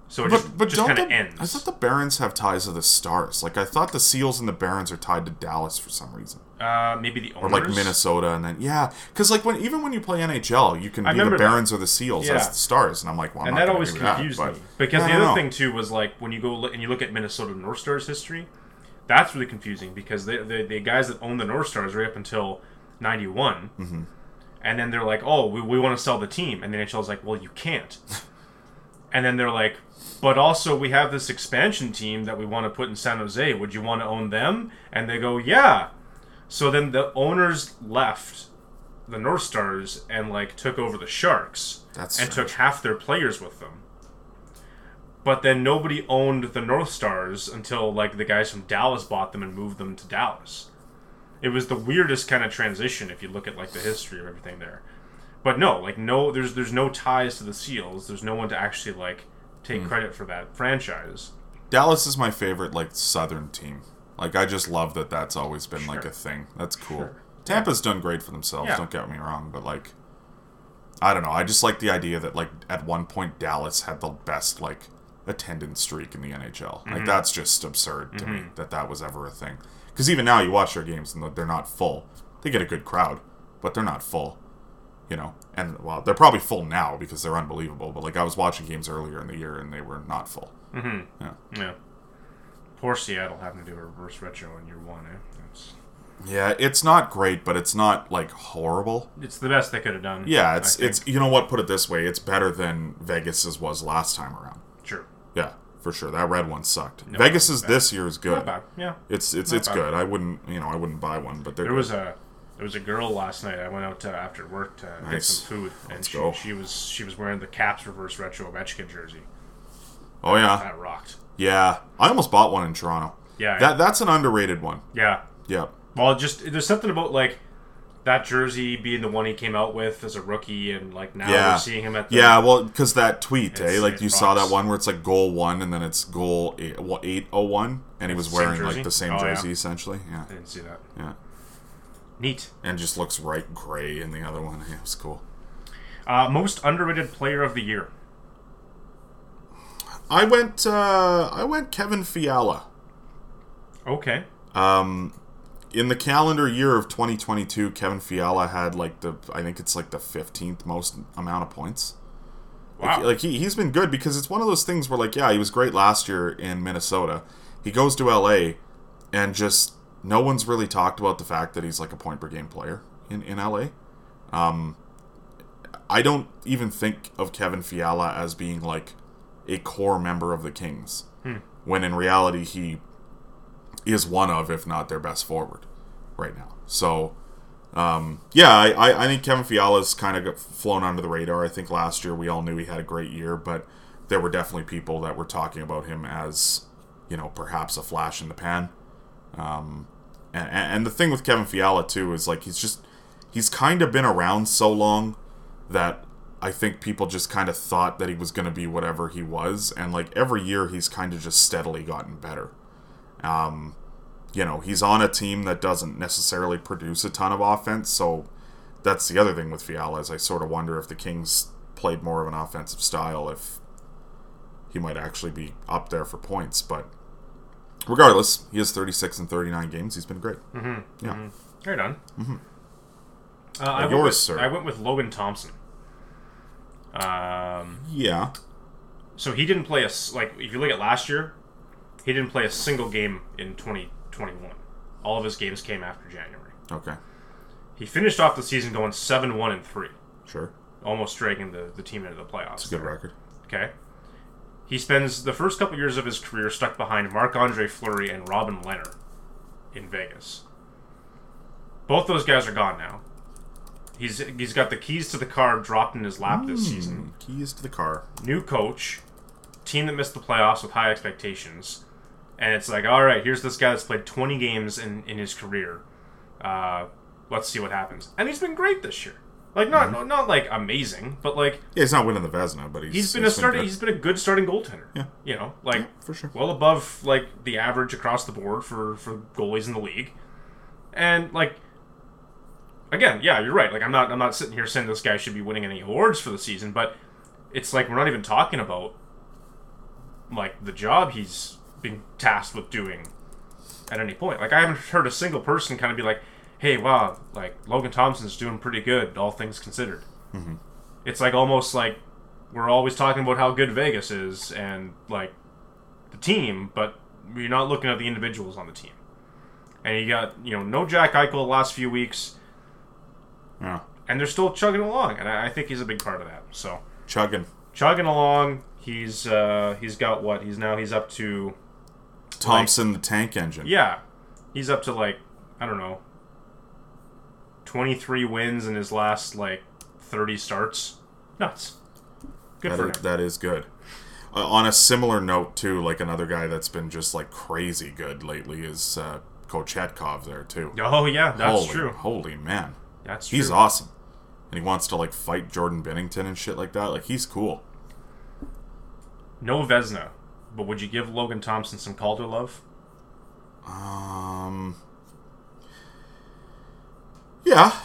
So it just, but just kind of the, ends. I thought the Barons have ties to the Stars. Like I thought the Seals and the Barons are tied to Dallas for some reason. uh, maybe the or like Minnesota, and then yeah, because like when even when you play NHL, you can I be the remember that. Barons or the Seals Yeah. as the Stars, and I'm like, well, I'm and not that gonna always do confused that, me but- because the other thing too was like when you go look, and you look at Minnesota North Stars history, that's really confusing because they, the the guys that own the North Stars right up until '91, Mm-hmm. and then they're like, oh, we, we want to sell the team, and the NHL is like, well, you can't, and then they're like, but also we have this expansion team that we want to put in San Jose. Would you want to own them? And they go, yeah. So then the owners left the North Stars and like took over the Sharks That's and took half their players with them. But then nobody owned the North Stars until like the guys from Dallas bought them and moved them to Dallas. It was the weirdest kind of transition if you look at like the history of everything there. But no, like no there's there's no ties to the Seals. There's no one to actually like take Hmm. credit for that franchise. Dallas is my favorite like Southern team. Like I just love that that's always been like a thing. That's cool. Sure. Tampa's done great for themselves. Yeah. Don't get me wrong, but like, I don't know. I just like the idea that like at one point Dallas had the best like attendance streak in the NHL. Mm-hmm. Like that's just absurd to me that that was ever a thing. Because even now you watch their games and they're not full. They get a good crowd, but they're not full. You know, and well, they're probably full now because they're unbelievable. But like I was watching games earlier in the year and they were not full. Yeah. Poor Seattle having to do a reverse retro in year one, eh? That's, Yeah, it's not great, but it's not like horrible. it's the best they could have done. Yeah, it's it's you know what? Put it this way, it's better than Vegas's was last time around. Yeah, for sure. That red one sucked. No, Vegas's not bad. this year is good. Yeah. It's it's Not it's bad. good. I wouldn't you know I wouldn't buy one, but There good. was a there was a girl last night. I went out uh, after work to get some food, and Let's she, go. she was she was wearing the Caps reverse retro Ovechkin jersey. oh yeah, That rocked. yeah. I almost bought one in Toronto. Yeah. That that's an underrated one. yeah. Yep. Well, just there's something about like that jersey being the one he came out with as a rookie, and like now Yeah. we're seeing him at the Yeah, well, because that tweet, eh? Like you saw that one where it's like goal one and then it's goal eight, what, eight oh one, and he was Same wearing jersey? like the same Oh, yeah. jersey essentially. Yeah, I didn't see that. yeah, Neat. and just looks right gray in the other one. Yeah, it was cool. Uh, most underrated player of the year. I went. uh I went Kevin Fiala. Okay. In the calendar year of 2022, Kevin Fiala had like the I think it's like the 15th most amount of points. Wow. Like, like he he's been good because it's one of those things where like yeah, he was great last year in Minnesota. He goes to LA and just no one's really talked about the fact that he's like a point per game player in in LA. Um I don't even think of Kevin Fiala as being like a core member of the Kings. When in reality he is one of, if not their best forward right now. So, um, yeah, I, I, think Kevin Fiala's kind of flown under the radar. I think last year we all knew he had a great year, but there were definitely people that were talking about him as, you know, perhaps a flash in the pan. Um, and, and the thing with Kevin Fiala, too, is like he's just, he's kind of been around so long that I think people just kind of thought that he was going to be whatever he was. And like every year he's kind of just steadily gotten better you know, he's on a team that doesn't necessarily produce a ton of offense, so that's the other thing with Fiala is I sort of wonder if the Kings played more of an offensive style if he might actually be up there for points, but regardless, he has 36 and 39 games. He's been great. Mm-hmm. Yeah. Right on. Mm-hmm. Uh, I went yours, with, sir. I went with Logan Thompson. Um, Yeah. so he didn't play a like if you look at last year, he didn't play a single game in 2021. All of his games came after January. Okay. He finished off the season going seven one and three, Sure. almost dragging the, the team into the playoffs. It's a good record. Okay. He spends the first couple years of his career stuck behind Marc Andre Fleury and Robin Lehner in Vegas. Both those guys are gone now. He's he's got the keys to the car dropped in his lap this hmm, season. Keys to the car. New coach, team that missed the playoffs with high expectations, and it's like, all right, here's this guy that's played 20 games in in his career. Uh, let's see what happens. And he's been great this year. Like not not, not like amazing, but like Yeah, he's not winning the Vezina, but he's, he's been a starting. He's been a good starting goaltender. Yeah. you know, like Yeah, for sure. well above like the average across the board for for goalies in the league. And like, again, yeah, you're right. Like I'm not I'm not sitting here saying this guy should be winning any awards for the season, but it's like we're not even talking about like the job he's been tasked with doing at any point. Like I haven't heard a single person kind of be like, "Hey, wow, like Logan Thompson's doing pretty good, all things considered." It's like almost like we're always talking about how good Vegas is and like the team, but you're not looking at the individuals on the team. And you got you know no Jack Eichel the last few weeks, Yeah. and they're still chugging along, and I, I think he's a big part of that. So Chugging. chugging along, he's uh, he's got what he's now he's up to Thompson, the tank engine. yeah, he's up to like I don't know 23 wins in his last like 30 starts. Nuts. Good That for is, him. that is good. Uh, on a similar note, too, like another guy that's been just like crazy good lately is uh, Kochetkov there too. Oh yeah, that's holy, true. Holy man, That's true. he's awesome, and he wants to like fight Jordan Binnington and shit like that. Like he's cool. No Vezina, but would you give Logan Thompson some Calder love? Um, yeah,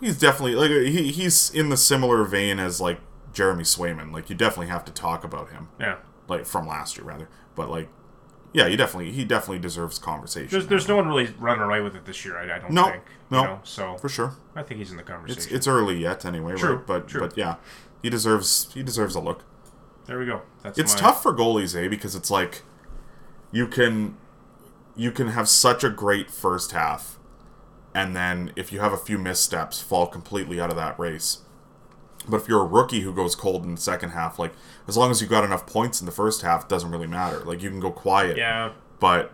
he's definitely like he he's in the similar vein as like Jeremy Swayman. Like you definitely have to talk about him, Yeah. like from last year rather. But like, yeah, he definitely he definitely deserves conversation. There's, there's no one really running away with it this year. I, I don't No, think. no, You know, so for sure. I think he's in the conversation. It's it's early yet anyway, True, right? But true. but yeah, he deserves he deserves a look. There we go. That's It's my- tough for goalies, eh? Because it's like you can you can have such a great first half, and then if you have a few missteps, fall completely out of that race. But if you're a rookie who goes cold in the second half, like as long as you got enough points in the first half, it doesn't really matter. Like you can go quiet, Yeah. but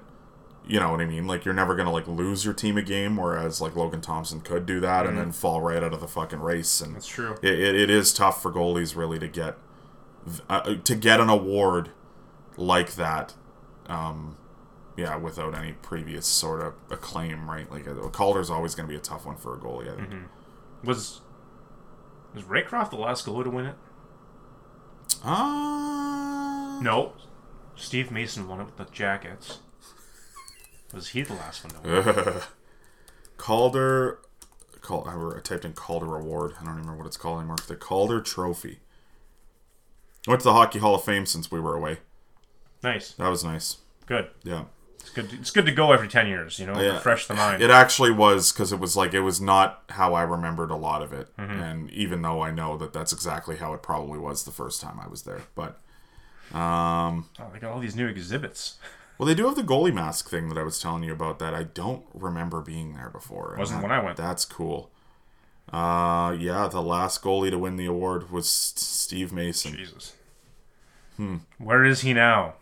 you know what I mean. Like you're never gonna like lose your team a game, whereas like Logan Thompson could do that and then fall right out of the fucking race. And Mm-hmm. That's true. it, it, it is tough for goalies really to get uh, to get an award like that um yeah without any previous sort of acclaim right like uh, calder's always going to be a tough one for a goalie I think. Was was Raycroft the last goalie to win it? uh No. Steve Mason won it with the Jackets. Was he the last one to win? it? *laughs* calder I typed in calder award i don't remember what it's called anymore the calder trophy I went to the hockey hall of fame since we were away Nice. that was nice Good. yeah It's good. It's good to go every ten years. You know, Yeah. refresh the mind. It actually was because it was like it was not how I remembered a lot of it, Mm-hmm. and even though I know that that's exactly how it probably was the first time I was there, but um, oh, they got all these new exhibits. well, they do have the goalie mask thing that I was telling you about that I don't remember being there before. Wasn't that- when I went. That's cool. Uh, yeah, the last goalie to win the award was Steve Mason. Jesus. Hmm. Where is he now?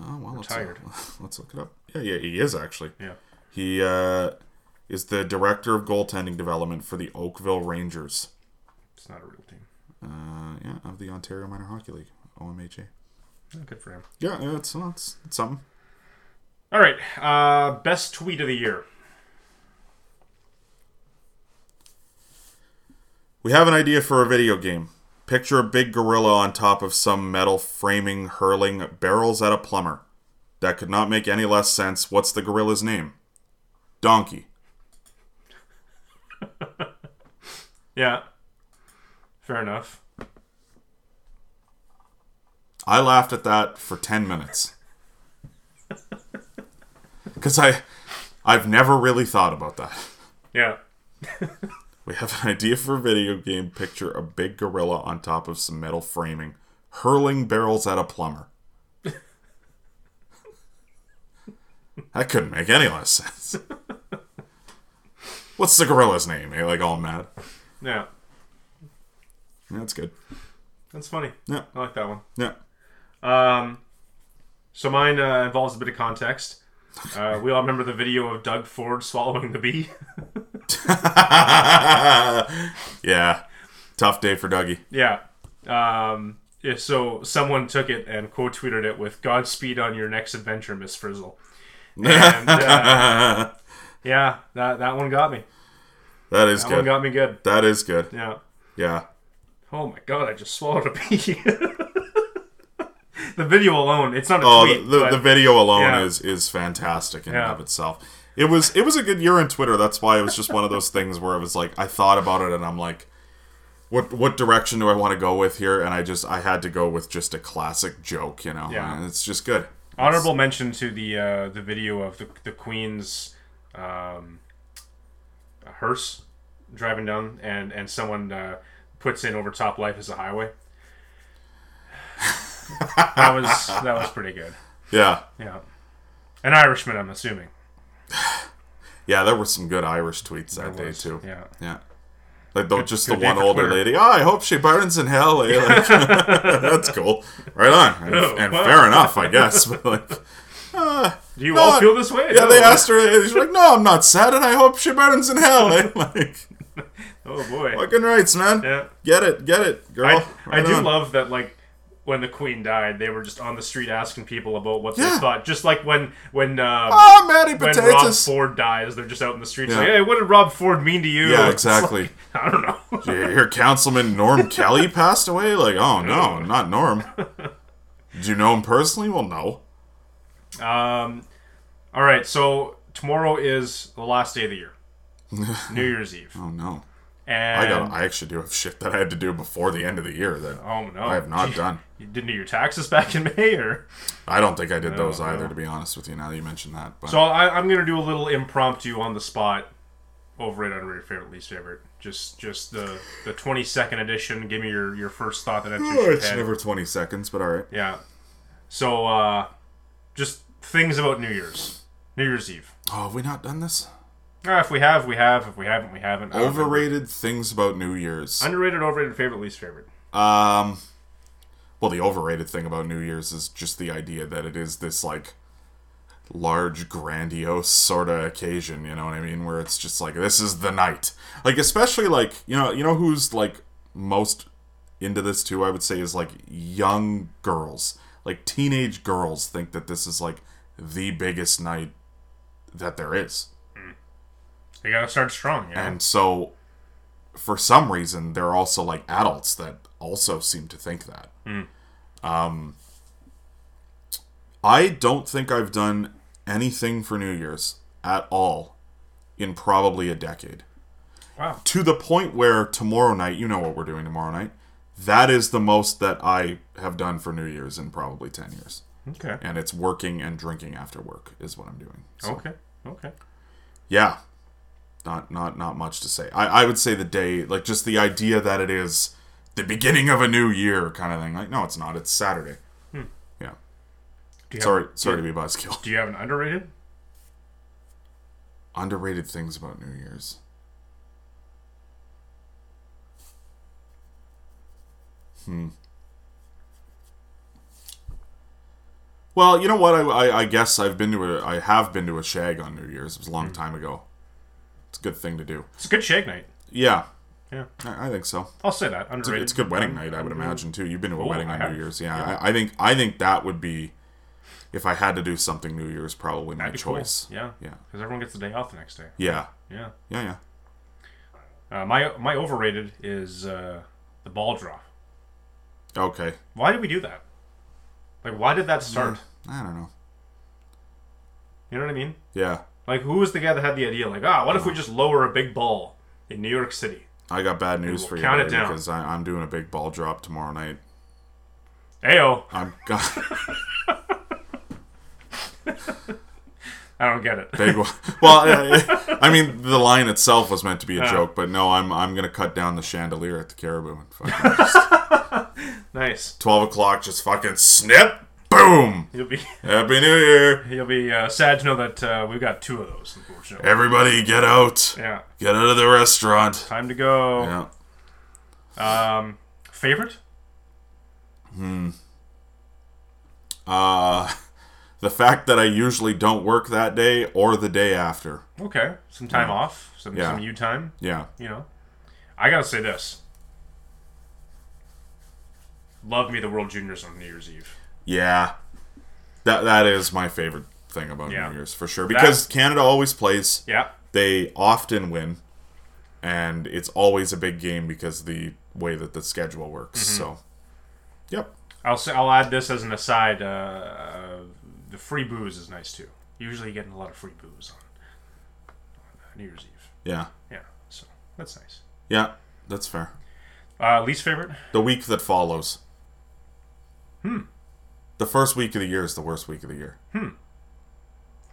Oh well, let's, Retired. *laughs* let's look it up. Yeah, yeah, he is actually. Yeah. He uh, is the director of goaltending development for the Oakville Rangers. It's not a real team. Uh, yeah, of the Ontario Minor Hockey League, OMHA. Oh, Good for him. Yeah, yeah, it's, well, it's, it's something. All right. Uh, best tweet of the year. We have an idea for a video game. Picture a big gorilla on top of some metal framing hurling barrels at a plumber. That could not make any less sense. What's the gorilla's name? Donkey. *laughs* Yeah. Fair enough. I laughed at that for 10 minutes. *laughs* Cuz I I've never really thought about that. Yeah. *laughs* We have an idea for a video game. Picture a big gorilla on top of some metal framing, hurling barrels at a plumber. that couldn't make any less sense. What's the gorilla's name? Eh? Like all mad. Yeah. Yeah, that's good. That's funny. Yeah, I like that one. yeah. Um, so mine uh, involves a bit of context. Uh, we all remember the video of Doug Ford swallowing the bee. *laughs* *laughs* yeah. Tough day for Dougie. yeah. Um, yeah, so someone took it and quote tweeted it with "Godspeed on your next adventure, Miss Frizzle." And uh, *laughs* yeah, that that one got me. That is That one got me good. That is good. Yeah. Yeah. Oh my god, I just swallowed a bee. *laughs* the video alone, it's not a Oh, tweet. the, the video alone Yeah. is is fantastic in Yeah. and of itself. It was it was a good year on Twitter. That's why it was just one of those things where I was like I thought about it and I'm like, what what direction do I want to go with here? And I just I had to go with just a classic joke, you know. Yeah. And it's just good. Honorable mention to the uh, the video of the the Queen's um, hearse driving down, and and someone uh, puts in "Over Top Life as a Highway." *laughs* that was that was pretty good. Yeah, Yeah, an Irishman, I'm assuming. Yeah. There were some good Irish tweets that There day was, too. Yeah, Yeah. Like though, just the good day one older Twitter. lady. Oh, I hope she burns in hell. eh?" *laughs* Like, *laughs* that's cool. Right on. And, Oh, and wow. fair enough, I guess. *laughs* But like, uh, Do you no, all feel this way? Yeah, No. they asked her. She's like, "No, I'm not sad, and I hope she burns in hell." eh?" like, Oh boy. fucking rights, man. Yeah. Get it, get it, girl. I, I do on. love that like when the queen died, they were just on the street asking people about what Yeah. they thought. Just like when when uh, Ah, Matty when Rob. Ford dies, they're just out in the streets Yeah. like, "Hey, what did Rob Ford mean to you?" Yeah, It's like, exactly. *laughs* I don't know. Did you hear Councilman Norm Kelly passed away? Like, oh no, not Norm. *laughs* Do you know him personally? Well, no. Um, all right, so tomorrow is the last day of the year, *laughs* New Year's Eve, Oh no. And I got. I actually do have shit that I had to do before the end of the year that oh no, I have not done. You didn't do your taxes *laughs* back in May, or I don't think I did those no. either, to be honest with you. Now that you mention that, but so I, I'm gonna do a little impromptu on the spot. Overrated, underrated, favorite, least favorite. Just, just the the 22nd edition. Give me your your first thought that enters Oh, your it's head. never twenty seconds. But all right. Yeah. So, uh, just things about New Year's, New Year's Eve. Oh, have we not done this? Ah, if we have, we have. If we haven't, we haven't. Overrated things about New Year's. Underrated, overrated, favorite, least favorite. Um, well, the overrated thing about New Year's is just the idea that it is this like large, grandiose sort of occasion. You know what I mean? Where it's just like this is the night. Like especially like you know you know who's like most into this too. I would say is like young girls, like teenage girls think that this is like the biggest night that there is. You gotta start strong, yeah. And so, for some reason, there are also like adults that also seem to think that. Um, I don't think I've done anything for New Year's at all in probably a decade. wow. To the point where tomorrow night, you know what we're doing tomorrow night. That is the most that I have done for New Year's in probably 10 years. Okay. And it's working and drinking after work is what I'm doing. So, Okay. Okay. yeah not not not much to say. I, I would say the day like just the idea that it is the beginning of a new year kind of thing. Like no it's not. It's saturday. Yeah. Sorry Have, sorry to be a buzzkill. do you have an underrated? underrated things about new year's. Hmm. Well you know what? I, I i guess i've been to a i have been to a shag on new year's. It was a long time ago it's a good thing to do It's a good shake night. yeah Yeah. i, I think so I'll say that. It's a, it's a good wedding night, I would imagine too. You've been to a Oh, wedding I on have. New Year's, yeah. Yeah. I, I think I think that would be, if I had to do something New Year's, probably my That'd be cool. choice. Yeah. yeah, Because everyone gets the day off the next day. yeah, Yeah. yeah, yeah. Uh, my my overrated is uh, the ball drop. Okay, Why did we do that? Like, why did that start? I don't know. You know what I mean? Yeah, Like, who was the guy that had the idea? Like, ah, what if we just lower a big ball in New York City? I got bad news we'll for you count it buddy, down. because I, I'm doing a big ball drop tomorrow night. Ayo, I'm got *laughs* I don't get it. big one. Well, *laughs* I, I mean, the line itself was meant to be a joke, but no, I'm I'm gonna cut down the chandelier at the Caribou and fucking *laughs* just nice. twelve o'clock. Just fucking snip, boom. You'll be Happy New Year. you'll be uh, sad to know that uh, we've got two of those, unfortunately. Everybody, get out. Yeah, Get out of the restaurant. time to go. Yeah. Um, favorite? Hmm. Uh, the fact that I usually don't work that day or the day after. Okay, some time off, some Yeah. some you time. Yeah. You know, I gotta say this. Love me the World Juniors on New Year's Eve. Yeah. That that is my favorite thing about Yeah. New Year's for sure because Canada always plays. Yeah, They often win, and it's always a big game because the way that the schedule works. Mm-hmm. So, yep. I'll say I'll add this as an aside. Uh, uh, the free booze is nice too. Usually, getting a lot of free booze on, on New Year's Eve. Yeah. Yeah, so that's nice. Yeah. That's fair. Uh, least favorite? The week that follows. Hmm. The first week of the year is the worst week of the year. Hmm.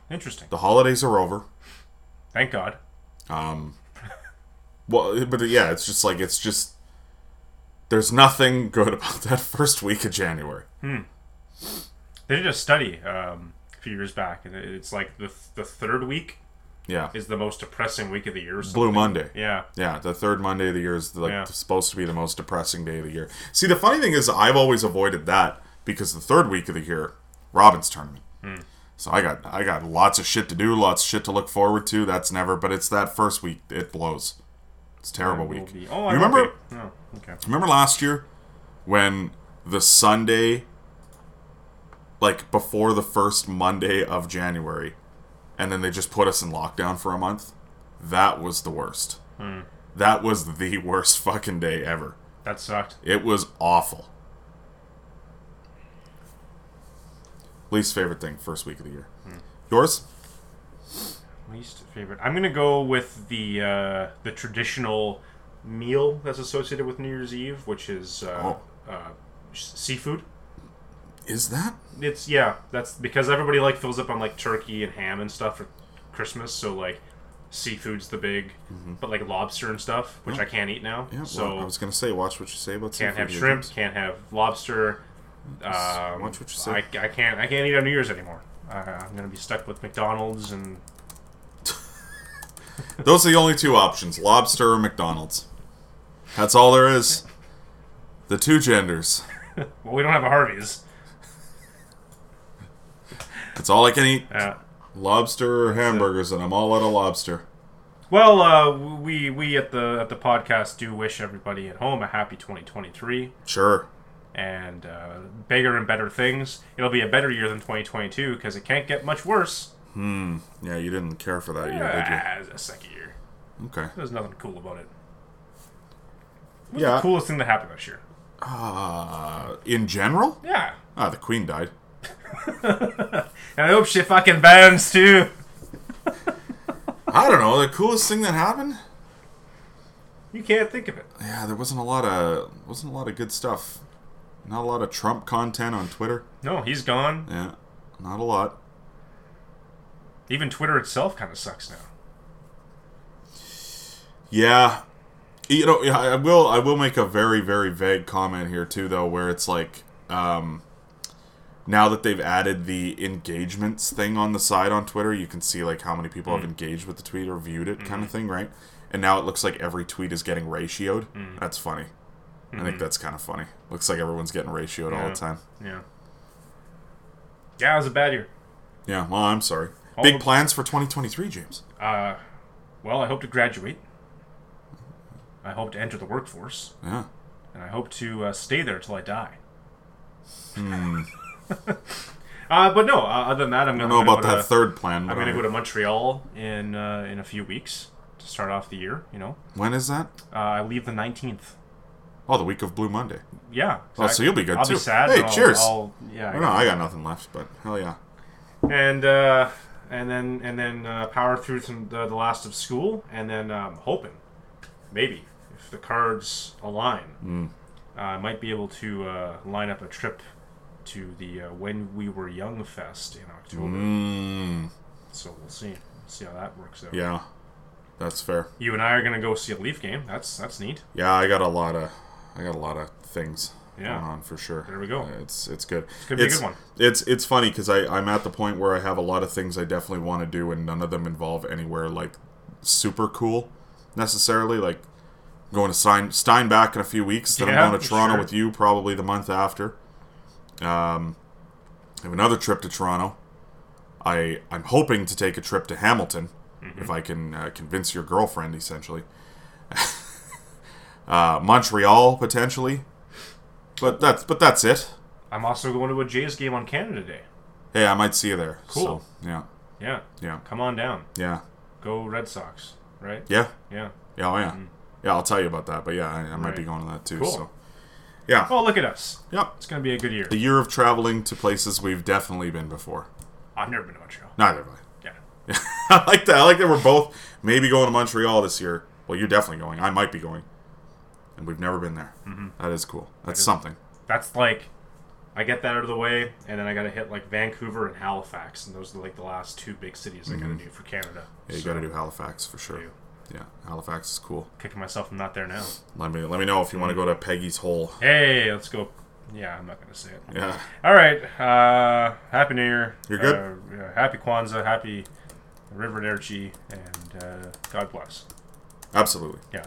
Interesting. The holidays are over. Thank God. Um, *laughs* well, but yeah, it's just like it's just there's nothing good *laughs* about that first week of January. Hmm. They did a study um, a few years back, and it's like the the third week Yeah, is the most depressing week of the year. Blue. Monday. Yeah. Yeah, the third Monday of the year is like Yeah. supposed to be the most depressing day of the year. See, the funny thing is, I've always avoided that because the third week of the year, Robin's tournament. Hmm. So I got I got lots of shit to do, lots of shit to look forward to. That's never, but it's that first week it blows. It's a terrible week. be- Oh, I remember? Oh, okay. Remember last year when the Sunday, like before the first Monday of January, and then they just put us in lockdown for a month? That was the worst. Hmm. That was the worst fucking day ever. That sucked. It was awful. Least favorite thing, first week of the year. Yours? Least favorite. I'm gonna go with the uh, the traditional meal that's associated with New Year's Eve, which is uh, Oh. uh, seafood. Is that? It's yeah. That's because everybody like fills up on like turkey and ham and stuff for Christmas. So like seafood's the big, but like lobster and stuff, which I can't eat now. Yeah, so well, I was gonna say, watch what you say about can't have shrimp, can't have lobster. Um, watch what you say. I, I can't I can't eat on New Year's anymore. Uh, I'm gonna be stuck with McDonald's and *laughs* Those are the only two options: lobster or McDonald's. That's all there is. The two genders. *laughs* well, we don't have a Harvey's. That's all I can eat. Lobster or hamburgers, and I'm all out of lobster. well, uh, we we at the at the podcast do wish everybody at home a happy 2023 Sure. And uh, bigger and better things. It'll be a better year than 2022 because it can't get much worse. Hmm. Yeah, you didn't care for that year, did you? it's a second year. Okay. There's nothing cool about it. What's Yeah. the coolest thing that happened this year? Uh, in general? Yeah. Ah, the Queen died. And *laughs* I hope she fucking bounds too. *laughs* I don't know. The coolest thing that happened? You can't think of it. Yeah, there wasn't a lot of wasn't a lot of good stuff. Not a lot of Trump content on Twitter. No, he's gone. Yeah, not a lot. Even Twitter itself kind of sucks now. Yeah, you know, I will. I will make a very, very vague comment here too, though, where it's like, um, now that they've added the engagements thing on the side on Twitter, you can see like how many people have mm. engaged with the tweet or viewed it, kind of mm-hmm. thing, right? And now it looks like every tweet is getting ratioed. Mm. That's funny. I think that's kind of funny. Looks like everyone's getting ratioed all the time. Yeah. Yeah, it was a bad year. Yeah. Well, I'm sorry. All Big the- plans for 2023, James. Uh, well, I hope to graduate. I hope to enter the workforce, Yeah. and I hope to uh, stay there till I die. Hmm. *laughs* uh, but no, uh, other than that, I'm gonna don't know go about to, that third plan. I'm gonna I- go to Montreal in uh, in a few weeks to start off the year. You know, When is that? uh, I leave the 19th. Oh, the week of Blue Monday. Yeah. Oh, so you'll be good, too. I'll too. be sad. Hey, cheers. I'll, yeah. I, know, I got nothing left, but hell yeah. and uh, and then and then uh, power through some the, the last of school, and then um, hoping, maybe if the cards align, Hmm. uh, I might be able to uh, line up a trip to the uh, When We Were Young Fest in October. Mm, So we'll see, see how that works out. yeah, that's fair. You and I are gonna go see a Leaf game. That's that's neat. Yeah, I got a lot of, I got a lot of things Yeah. going on for sure. There we go. Uh, It's it's good. It's gonna be a good one. It's it's funny because I I'm at the point where I have a lot of things I definitely want to do, and none of them involve anywhere like super cool necessarily. Like going to Stein Steinbach in a few weeks. Then Yeah, I'm going to Toronto sure. with you probably the month after. Um, I have another trip to Toronto. I I'm hoping to take a trip to Hamilton Mm-hmm. if I can uh, convince your girlfriend, essentially. *laughs* uh, Montreal potentially, but that's but that's it. I'm also going to a Jays game on Canada Day. Hey, I might see you there. Cool. So, yeah, Yeah, yeah, come on down. yeah, Go Red Sox, right? yeah, Yeah. yeah. Oh yeah, yeah. I'll tell you about that. But yeah, I, I might be Mm. Going to that too. Cool. So, yeah, Oh, look at us. yep. It's gonna be a good year. The year of traveling to places we've definitely been before. I've never been to Montreal. Neither have I. Yeah. *laughs* I like that. I like that we're both maybe going to Montreal this year. Well, you're definitely going. I might be going, and we've never been there. Mm-hmm. That is cool. That's something. That's like, I get that out of the way, and then I gotta hit like Vancouver and Halifax, and those are like the last two big cities I gotta do for Canada. Mm-hmm. Yeah, you So, got to do Halifax for sure. Yeah, Halifax is cool. Kicking myself, I'm not there now. Let me let me know if you want to go to Peggy's Hole. Hey, let's go. Yeah, I'm not gonna say it. Yeah, All right. Uh, happy New Year. You're good? Uh, yeah, happy Kwanzaa. Happy River Derchi, and uh, God bless. absolutely. Yeah.